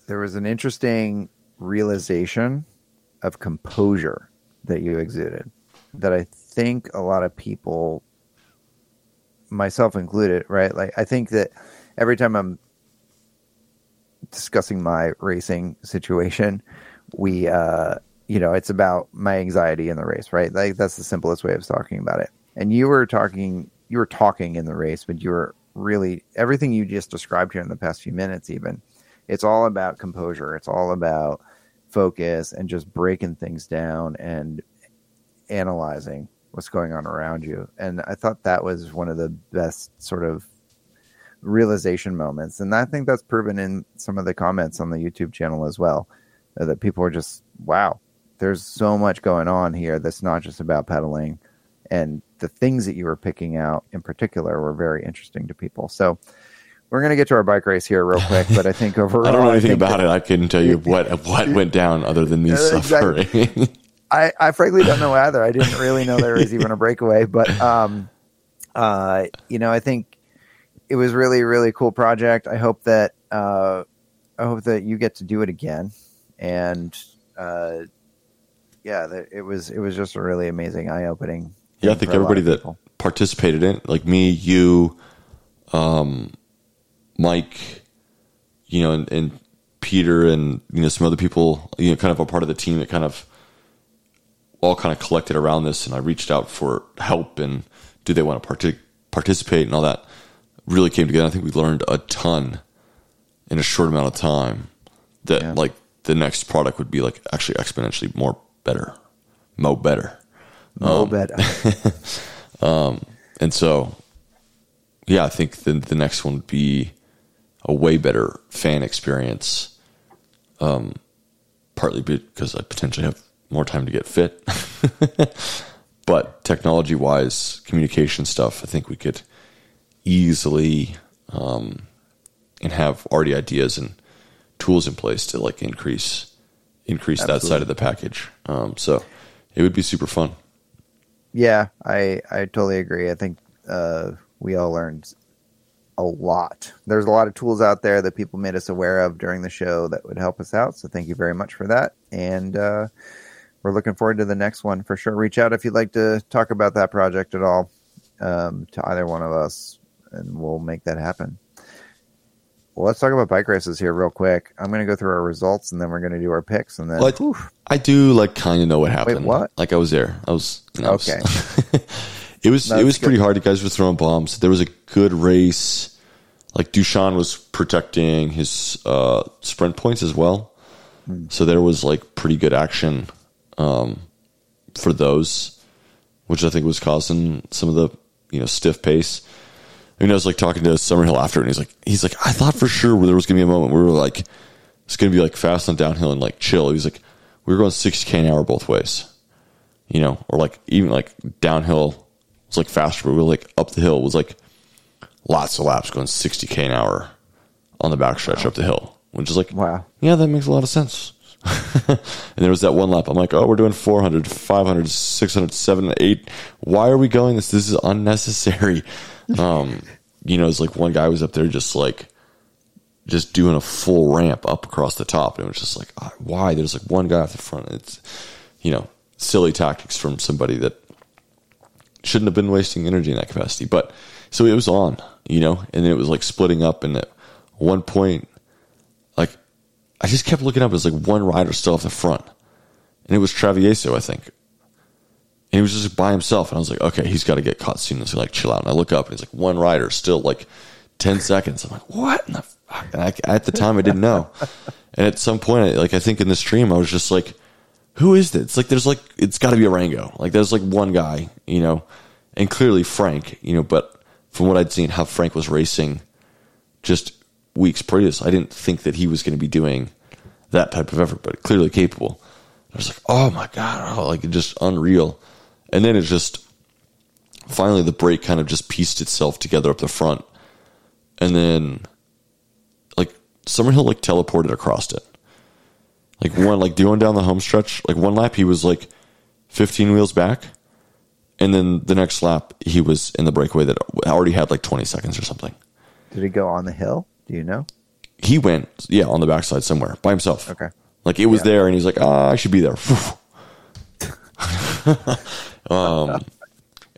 there was an interesting realization of composure that you exuded that I think a lot of people myself included, right? Like I think that every time I'm discussing my racing situation, we uh you know, it's about my anxiety in the race, right? Like that's the simplest way of talking about it. And you were talking you were talking in the race, but you were really everything you just described here in the past few minutes even. It's all about composure. It's all about focus and just breaking things down and analyzing what's going on around you. And I thought that was one of the best sort of realization moments. And I think that's proven in some of the comments on the YouTube channel as well. uh, That people are just, wow, there's so much going on here that's not just about pedaling. And the things that you were picking out in particular were very interesting to people. So we're going to get to our bike race here real quick, but I think (laughs) overall, I don't know anything about that- it. I couldn't tell you what what went down other than me suffering. I, I frankly don't know either. I didn't really know there was even a breakaway, but um, uh, you know, I think it was really, really cool project. I hope that uh, I hope that you get to do it again, and uh, yeah, that it was it was just a really amazing, eye opening. yeah, I think everybody that participated in it, like me, you, um, Mike, you know, and, and Peter, and you know some other people, you know, kind of a part of the team that kind of all kind of collected around this, and I reached out for help and do they want to partic- participate and all that really came together. I think we learned a ton in a short amount of time that Yeah. like the next product would be like actually exponentially more better, mo better. Mo um, better. (laughs) Um, and so, yeah, I think the the next one would be a way better fan experience. Um, partly because I potentially have more time to get fit, (laughs) but technology wise, communication stuff, I think we could easily um, and have already ideas and tools in place to like increase increase that side of the package. Um, so it would be super fun. Yeah, I I totally agree. I think uh, we all learned a lot. There's a lot of tools out there that people made us aware of during the show that would help us out. So thank you very much for that. And uh, we're looking forward to the next one for sure. Reach out if you'd like to talk about that project at all um, to either one of us, and we'll make that happen. Well, let's talk about bike races here real quick. I'm going to go through our results, and then we're going to do our picks, and then Well, I, I do like kind of know what happened. what? Like I was there. I was you know, I was- Okay. (laughs) it was That's it was good. pretty hard. You guys were throwing bombs. There was a good race. Like Dushan was protecting his uh, sprint points as well, Hmm. so there was like pretty good action um, for those, which I think was causing some of the you know stiff pace. I mean, I was like talking to Summerhill after, and he's like, he's like, I thought for sure there was gonna be a moment where we were like, it's gonna be like fast on downhill and like chill. He's like, we were going 60k an hour both ways, you know, or like even like downhill was like faster, but we were like up the hill was like lots of laps going 60k an hour on the backstretch up the hill, which is like, Wow. yeah, that makes a lot of sense. (laughs) and there was that one lap. I'm like, oh, we're doing 400, 500, 600, 700, 8. Why are we going this? This is unnecessary. (laughs) Um, you know, it's like one guy was up there just like, just doing a full ramp up across the top. And it was just like, ah, why? There's like one guy at the front. It's, you know, silly tactics from somebody that shouldn't have been wasting energy in that capacity. But so it was on, you know, and it was like splitting up. And at one point, like, I just kept looking up. It was like one rider still off the front, and it was Travieso, I think. And he was just by himself, and I was like, okay, he's got to get caught soon. So like, chill out. And I look up, and he's like, one rider still like ten seconds. I'm like, what? In the fuck? And I, at the time, I didn't know. And at some point, like I think in the stream, I was just like, who is this? It's like there's like it's got to be Arango. Like there's like one guy, you know, and clearly Frank, you know. But from what I'd seen, how Frank was racing just weeks previous, I didn't think that he was going to be doing that type of effort, but clearly capable. I was like, oh my god, oh, like just unreal. And then it just finally the break kind of just pieced itself together up the front, and then like Summerhill like teleported across it. Like one, like doing down the home stretch, like one lap he was like 15 wheels back, and then the next lap he was in the breakaway that already had like 20 seconds or something. did he go on the hill? Do you know? He went, yeah, on the backside somewhere by himself. Okay. like it was Yeah. there, and he's like, ah, I should be there. (laughs) um,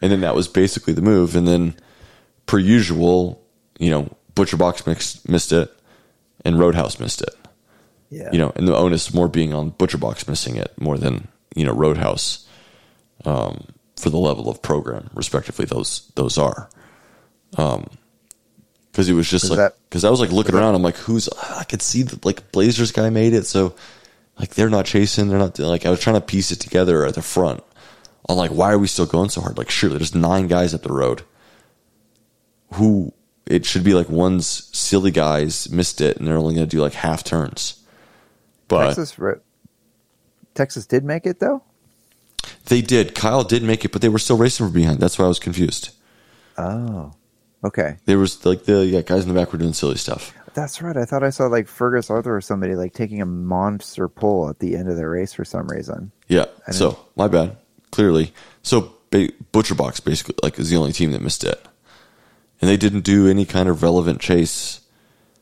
and then that was basically the move, and then per usual, you know, Butcher Box mixed, missed it, and Roadhouse missed it. Yeah. you know, and the onus more being on Butcher Box missing it more than you know Roadhouse um, for the level of program, respectively. Those those are, because it was just like because I was like looking around, I'm like, who's I could see the like Blazers guy made it, so like they're not chasing, they're not like I was trying to piece it together at the front. I'm like, why are we still going so hard? Like, surely there's nine guys up the road. Who it should be like one's silly guys missed it, and they're only going to do like half turns. But Texas, Texas did make it though. they did. Kyle did make it, but they were still racing from behind. That's why I was confused. Oh, okay, There was like the yeah, guys in the back were doing silly stuff. that's right. I thought I saw like Fergus Arthur or somebody like taking a monster pull at the end of the race for some reason. Yeah. So my bad. Clearly, so ba- Butcher Box basically like is the only team that missed it, and they didn't do any kind of relevant chase.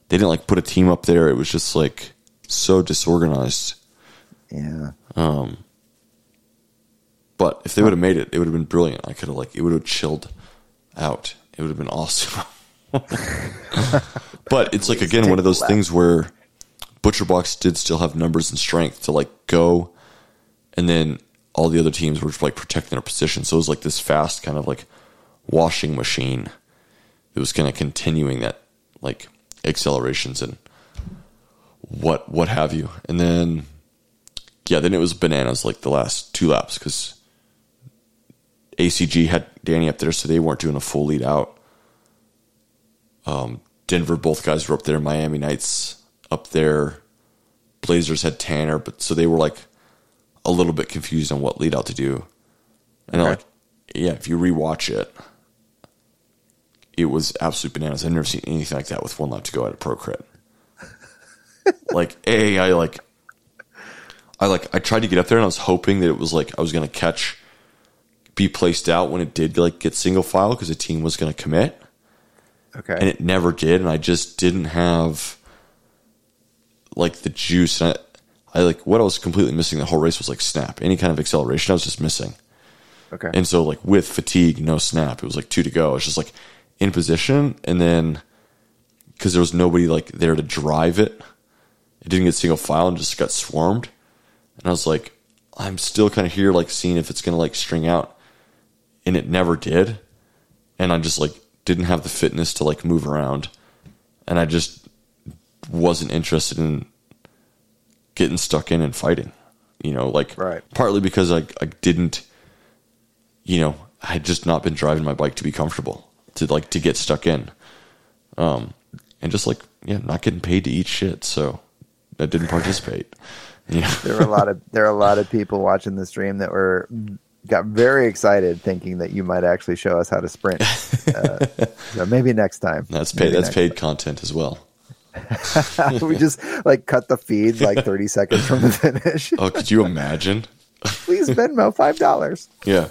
They didn't like put a team up there. It was just like so disorganized. Yeah, Um, But if they would have made it, it would have been brilliant. I could have like it would have chilled out. It would have been awesome. (laughs) but it's like again one of those things where Butcher Box did still have numbers and strength to like go, and then all the other teams were just like protecting their position. So it was like this fast kind of like washing machine. It was kind of continuing that like accelerations and what what have you. And then yeah, then it was bananas like the last two laps because ACG had Danny up there, so they weren't doing a full lead out. Um, Denver, both guys were up there. Miami Knights up there. Blazers had Tanner, but so they were like a little bit confused on what lead out to do. And Okay. like, yeah, if you rewatch it, it was absolute bananas. I've never seen anything like that with one lap to go at a pro crit. Like, a, I like, I like, I tried to get up there and I was hoping that it was like I was gonna catch, be placed out when it did like get single file because the team was gonna commit. Okay. and it never did and i just didn't have like the juice. And I, I like what i was completely missing the whole race was like snap. Any kind of acceleration i was just missing. Okay. and so like with fatigue no snap it was like two to go. It's just like in position and then because there was nobody like there to drive it it didn't get single file and just got swarmed. And i was like i'm still kind of here like seeing if it's gonna like string out. And it never did. And i just like didn't have the fitness to like move around. And i just wasn't interested in getting stuck in and fighting you know like Right. partly because I, I didn't you know i had just not been driving my bike to be comfortable to like to get stuck in. Um and just like yeah not getting paid to eat shit so i didn't participate (laughs) yeah there were a lot of there are a lot of people watching the stream that were got very excited thinking that you might actually show us how to sprint. (laughs) Uh, so maybe next time. that's paid Maybe that's paid content as well (laughs) we just like cut the feed like 30 seconds from the finish. oh could you imagine Please Venmo five dollars. yeah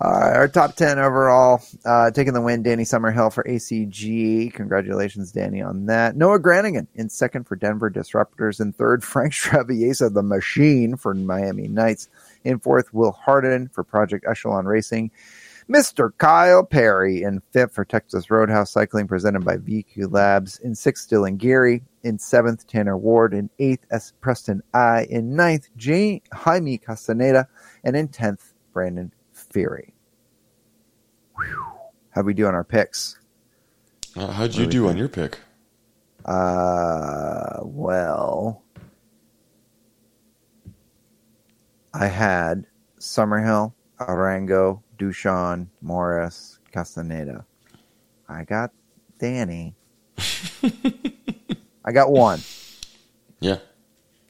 our top 10 overall. Uh, taking the win, Danny Summerhill for ACG. Congratulations, Danny, on that. Noah Granigan in second for Denver Disruptors. In third, (laughs) Frank Travieso, the machine for Miami Knights. In fourth, Will Harden for Project Echelon Racing. Mr. Kyle Perry in fifth for Texas Roadhouse Cycling, presented by VQ Labs. In sixth, Dylan Geary. In seventh, Tanner Ward. In eighth, S. Preston I. In ninth, J- Jaime Castaneda. And in tenth, Brandon Fury. Whew. How we do on our picks? uh, how'd you do do on your pick Uh, well, I had Summerhill, Arango, Dushan, Morris, Castaneda. I got Danny. (laughs) I got one. yeah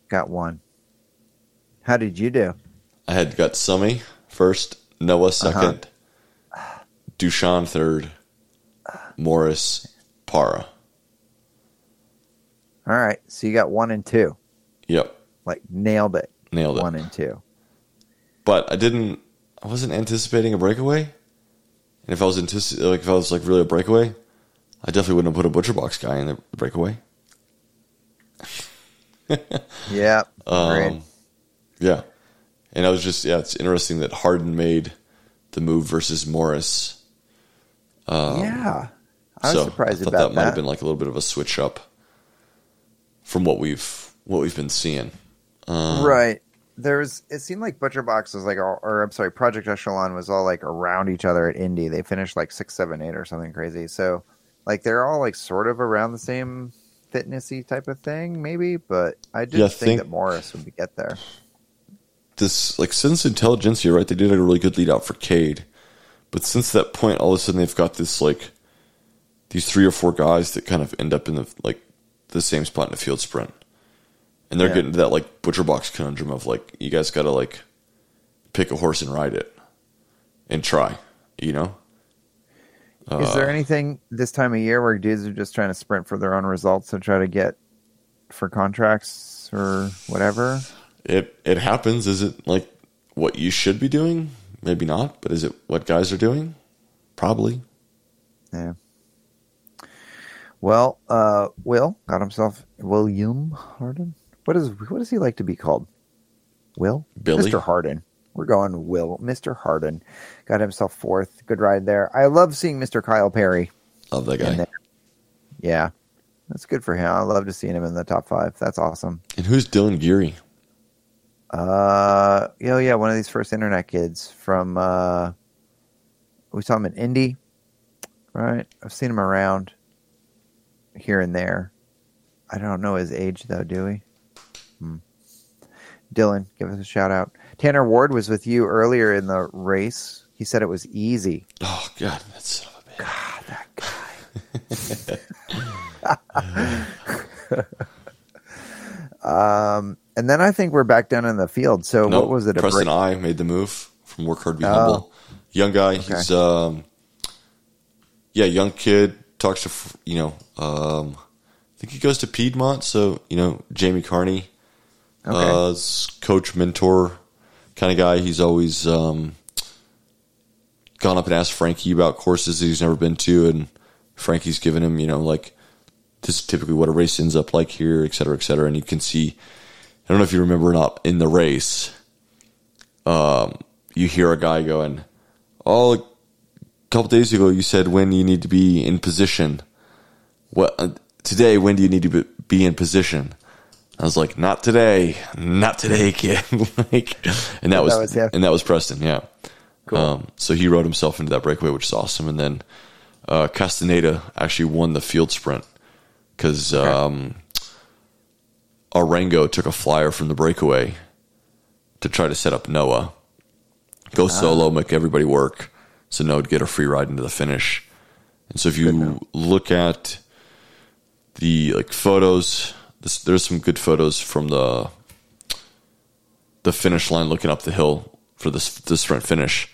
Got one. How did you do? i had got summy first noah 2nd dushan third morris para All right, so you got one and two. yep Like nailed it. nailed it One and two. but I didn't. I wasn't anticipating a breakaway. And if I was antici- like if I was like really a breakaway, I definitely wouldn't have put a butcher box guy in the breakaway. (laughs) Yeah. Um, yeah, and I was just yeah. It's interesting that Harden made the move versus Morris. yeah. I was so surprised I thought about that might have been like a little bit of a switch up from what we've what we've been seeing. Um, right. There was. It seemed like Butcher Box was like, all, or I'm sorry, Project Echelon was all like around each other at Indy. They finished like six, seven, eight, or something crazy. So, like, they're all like sort of around the same fitnessy type of thing, maybe. But I did Yeah, think, think- that Morris would get there. This like since Intelligentsia, right? They did a really good lead out for Cade, but since that point, all of a sudden they've got this like these three or four guys that kind of end up in the like the same spot in the field sprint, and they're Yeah. getting to that like butcher box conundrum of like you guys got to like pick a horse and ride it and try, you know. Is Uh, there anything this time of year where dudes are just trying to sprint for their own results and try to get for contracts or whatever? It it happens. Is it like what you should be doing? Maybe not, but is it what guys are doing? Probably. Yeah. Well, uh, Will got himself William Harden. What is what does he like to be called? Will Billy? Mr. Harden. We're going Will Mr. Harden got himself fourth. Good ride there. I love seeing Mr. Kyle Perry Love that guy. Yeah, that's good for him. I love to see him in the top five. That's awesome. And who's Dylan Geary? Uh, oh yeah, one of these first internet kids from. Uh, we saw him in Indy, right? I've seen him around here and there. I don't know his age though, do we? Hmm. Dylan, give us a shout out. Tanner Ward was with you earlier in the race. He said it was easy. Oh God, that's son of a bitch. God, that guy. (laughs) (laughs) um, and then I think we're back down in the field. So No, what was it? Preston break- I made the move from work hard, be Oh. humble. Young guy. He's um, yeah, young kid. Talks to you know. Um, I think he goes to Piedmont. So you know, Jamie Carney, Okay. uh, coach, mentor, kind of guy. He's always um, gone up and asked Frankie about courses that he's never been to, and Frankie's given him, you know, like this is typically what a race ends up like here, et cetera, et cetera. And you can see. I don't know if you remember or not in the race you hear a guy going, "Oh, a couple days ago you said when you need to be in position. What uh, today? When do you need to be, in position?" I was like, "Not today, not today, kid." (laughs) like, and that was, was him. and that was Preston. Yeah. Cool. Um, so he rode himself into that breakaway, which is awesome. And then uh, Castaneda actually won the field sprint because um, Arango took a flyer from the breakaway to try to set up Noah. Go solo, make everybody work, so Noah would get a free ride into the finish. And so if you look at the like photos, this, there's some good photos from the the finish line looking up the hill for this the sprint finish,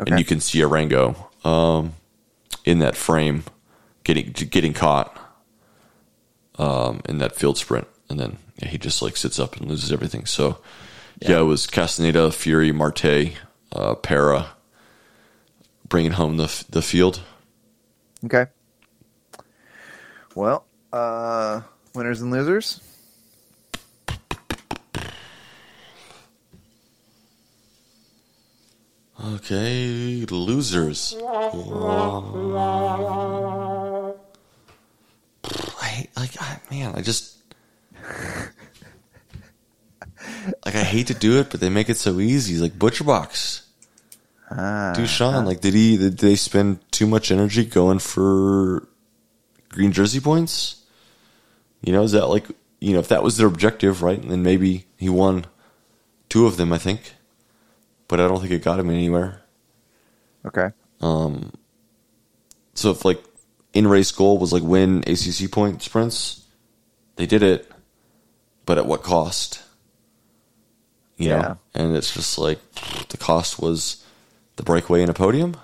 Okay. and you can see Arango um, in that frame getting getting caught um, in that field sprint, and then yeah, he just like sits up and loses everything. So yeah, it was Castaneda, Fury, Marte, uh, Para bringing home the the field. Okay. Well, uh, winners and losers. Okay, losers. I like, I, man, I just like I hate to do it, but they make it so easy. Like Butcher Box, Ah, Dushan. Like, did he? Did they spend too much energy going for green jersey points? You know, is that like you know if that was their objective, right? Then maybe he won two of them, I think, but I don't think it got him anywhere. okay. Um. So if like in race goal was like win ACC point sprints, they did it, but at what cost? You Yeah. know, and it's just like the cost was the breakaway and a podium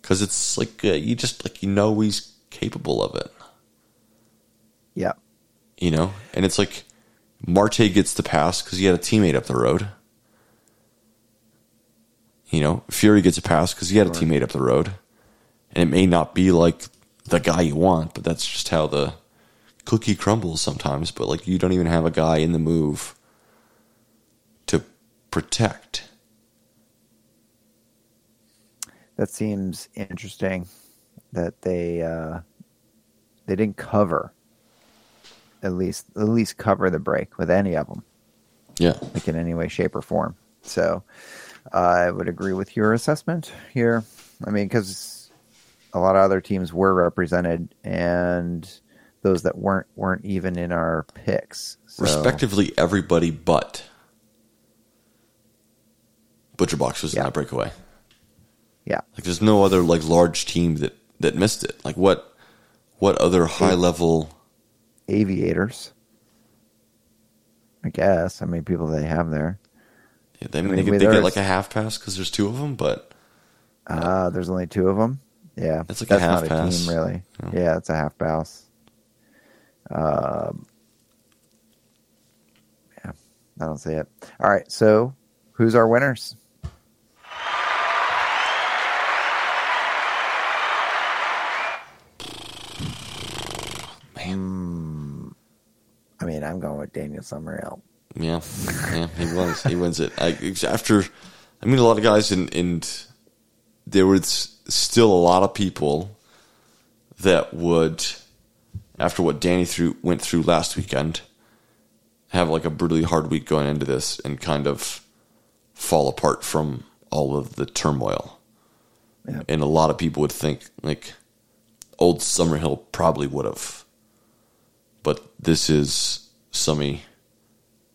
because it's like uh, you just like you know he's capable of it, Yeah. you know, and it's like Marte gets the pass because he had a teammate up the road. You know, Fury gets a pass because he had a teammate up the road. And it may not be like the guy you want, but that's just how the cookie crumbles sometimes. But like you don't even have a guy in the move to protect. That seems interesting that they uh, they didn't cover at least at least cover the break with any of them, Yeah. like in any way, shape, or form. So I would agree with your assessment here. I mean, because a lot of other teams were represented, and those that weren't weren't even in our picks. So, Respectively, everybody but Butcher Box was Yeah. in that breakaway. Yeah, Like there's no other like large team that that missed it. Like what what other high level aviators. I guess. how many people they have there. I mean, they, get, they get like a half pass because there's two of them, but Ah, there's only two of them. Yeah, That's like a half not pass. a team, really. Yeah. Yeah, it's a half pass. Um, yeah, I don't see it. All right, so who's our winners? Hmm. I mean, I'm going with Daniel Summerhill. Yeah, yeah, he was. He wins it. I, after, I mean, a lot of guys, and and there was still a lot of people that would, after what Danny through went through last weekend, have like a brutally hard week going into this and kind of fall apart from all of the turmoil. Yeah. And a lot of people would think like old Summerhill probably would have. But this is Summy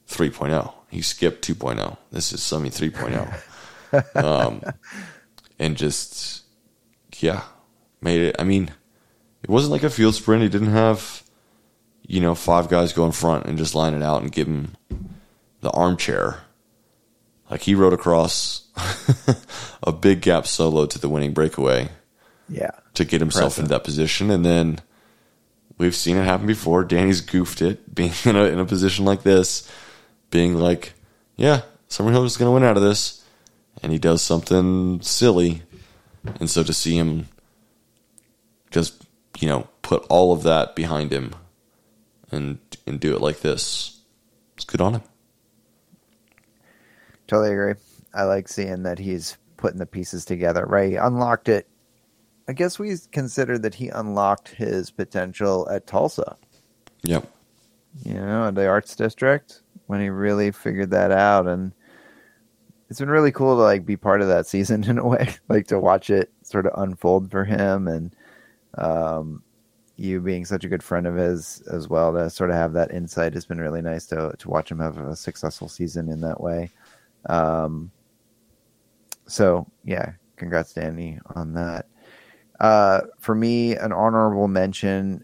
3.0. He skipped 2.0. This is Summy 3.0. (laughs) um, and just, yeah, made it. I mean, it wasn't like a field sprint. He didn't have, you know, five guys go in front and just line it out and give him the armchair. Like he rode across (laughs) a big gap solo to the winning breakaway Yeah. to get himself into that position. And then we've seen it happen before. Danny's goofed it, (laughs) being in a, in a position like this, being like, yeah, Summerhill is going to win out of this. And he does something silly. And so to see him just, you know, put all of that behind him and and do it like this, it's good on him. Totally agree. I like seeing that he's putting the pieces together. Right, he unlocked it. I guess we consider that he unlocked his potential at Tulsa. Yep. You know, the arts district when he really figured that out, and it's been really cool to like be part of that (laughs) season in a way, like to watch it sort of unfold for him, and um, you being such a good friend of his as well to sort of have that insight has been really nice to to watch him have a successful season in that way. Um, so yeah, congrats, Danny, on that. Uh, for me, an honorable mention,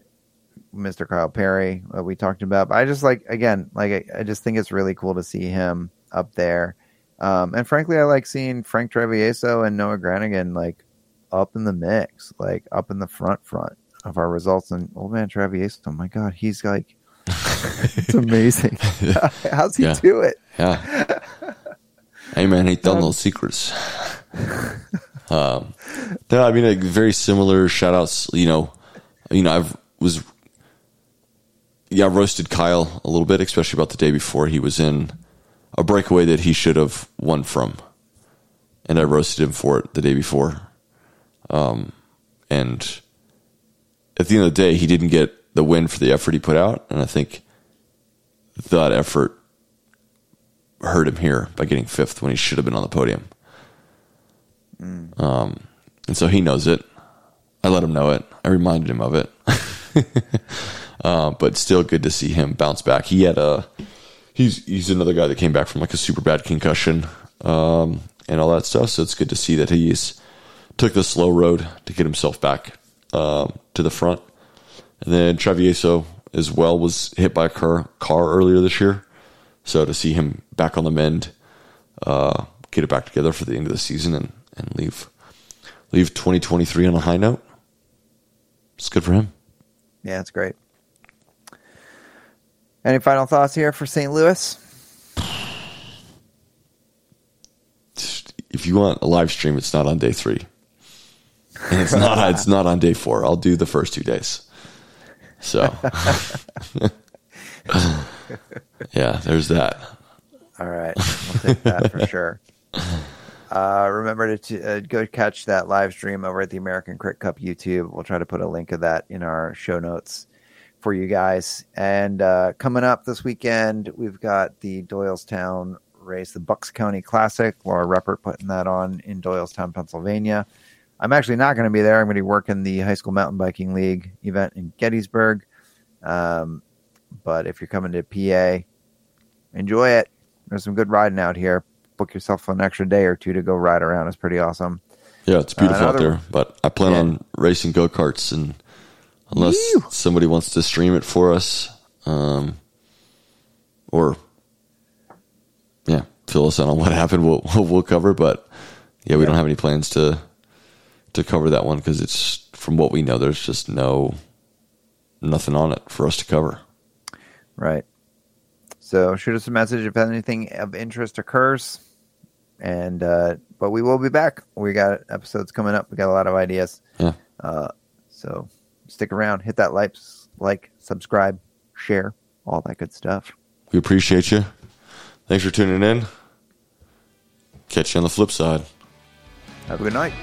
Mr. Kyle Perry, we talked about. But I just like again, like I, I just think it's really cool to see him up there. Um, and frankly, I like seeing Frank Travieso and Noah Granigan like up in the mix, like up in the front front of our results. And old man Travieso, oh my god, he's like, (laughs) it's amazing. (laughs) How's he Yeah. do it? Yeah. hey man, ain't done those secrets. (laughs) um, no, I mean like very similar shout outs, you know, you know, I've was yeah, I roasted Kyle a little bit, especially about the day before he was in a breakaway that he should have won from. And I roasted him for it the day before. Um, and at the end of the day, he didn't get the win for the effort he put out. And I think that effort hurt him here by getting fifth when he should have been on the podium. Um, and so he knows it. I let him know it. I reminded him of it. (laughs) uh, but still good to see him bounce back. He had a he's he's another guy that came back from like a super bad concussion um, and all that stuff. So it's good to see that he's took the slow road to get himself back um, to the front. And then Travieso as well was hit by a car car earlier this year. So to see him back on the mend, uh, get it back together for the end of the season and, and leave leave 2023 on a high note, it's good for him. Yeah, it's great. Any final thoughts here for St. Louis? If you want a live stream, it's not on day three, and (laughs) it's not it's not on day four. I'll do the first two days. So, (laughs) (laughs) yeah, there's that. All right, we'll take that for sure. Uh, remember to uh, go catch that live stream over at the American Crit Cup YouTube. We'll try to put a link of that in our show notes for you guys. And uh, coming up this weekend, we've got the Doylestown race, the Bucks County Classic. Laura Ruppert putting that on in Doylestown, Pennsylvania. I'm actually not going to be there. I'm going to be working the High School Mountain Biking League event in Gettysburg. Um, but if you're coming to PA, enjoy it. There's some good riding out here. Book yourself an extra day or two to go ride around. It's pretty awesome. Yeah, it's beautiful out there. But I plan Yeah. on racing go karts, and unless somebody wants to stream it for us, um, or yeah, fill us in on what (laughs) happened, we'll we'll, we'll cover. But yeah, we Yeah. don't have any plans to to cover that one because it's from what we know. There's just no nothing on it for us to cover. Right. So shoot us a message if anything of interest occurs. And uh, but we will be back. We got episodes coming up. We got a lot of ideas. Yeah, Uh, so stick around. Hit that like, like, subscribe, share, all that good stuff. we appreciate you. Thanks for tuning in. Catch you on the flip side. Have a good night.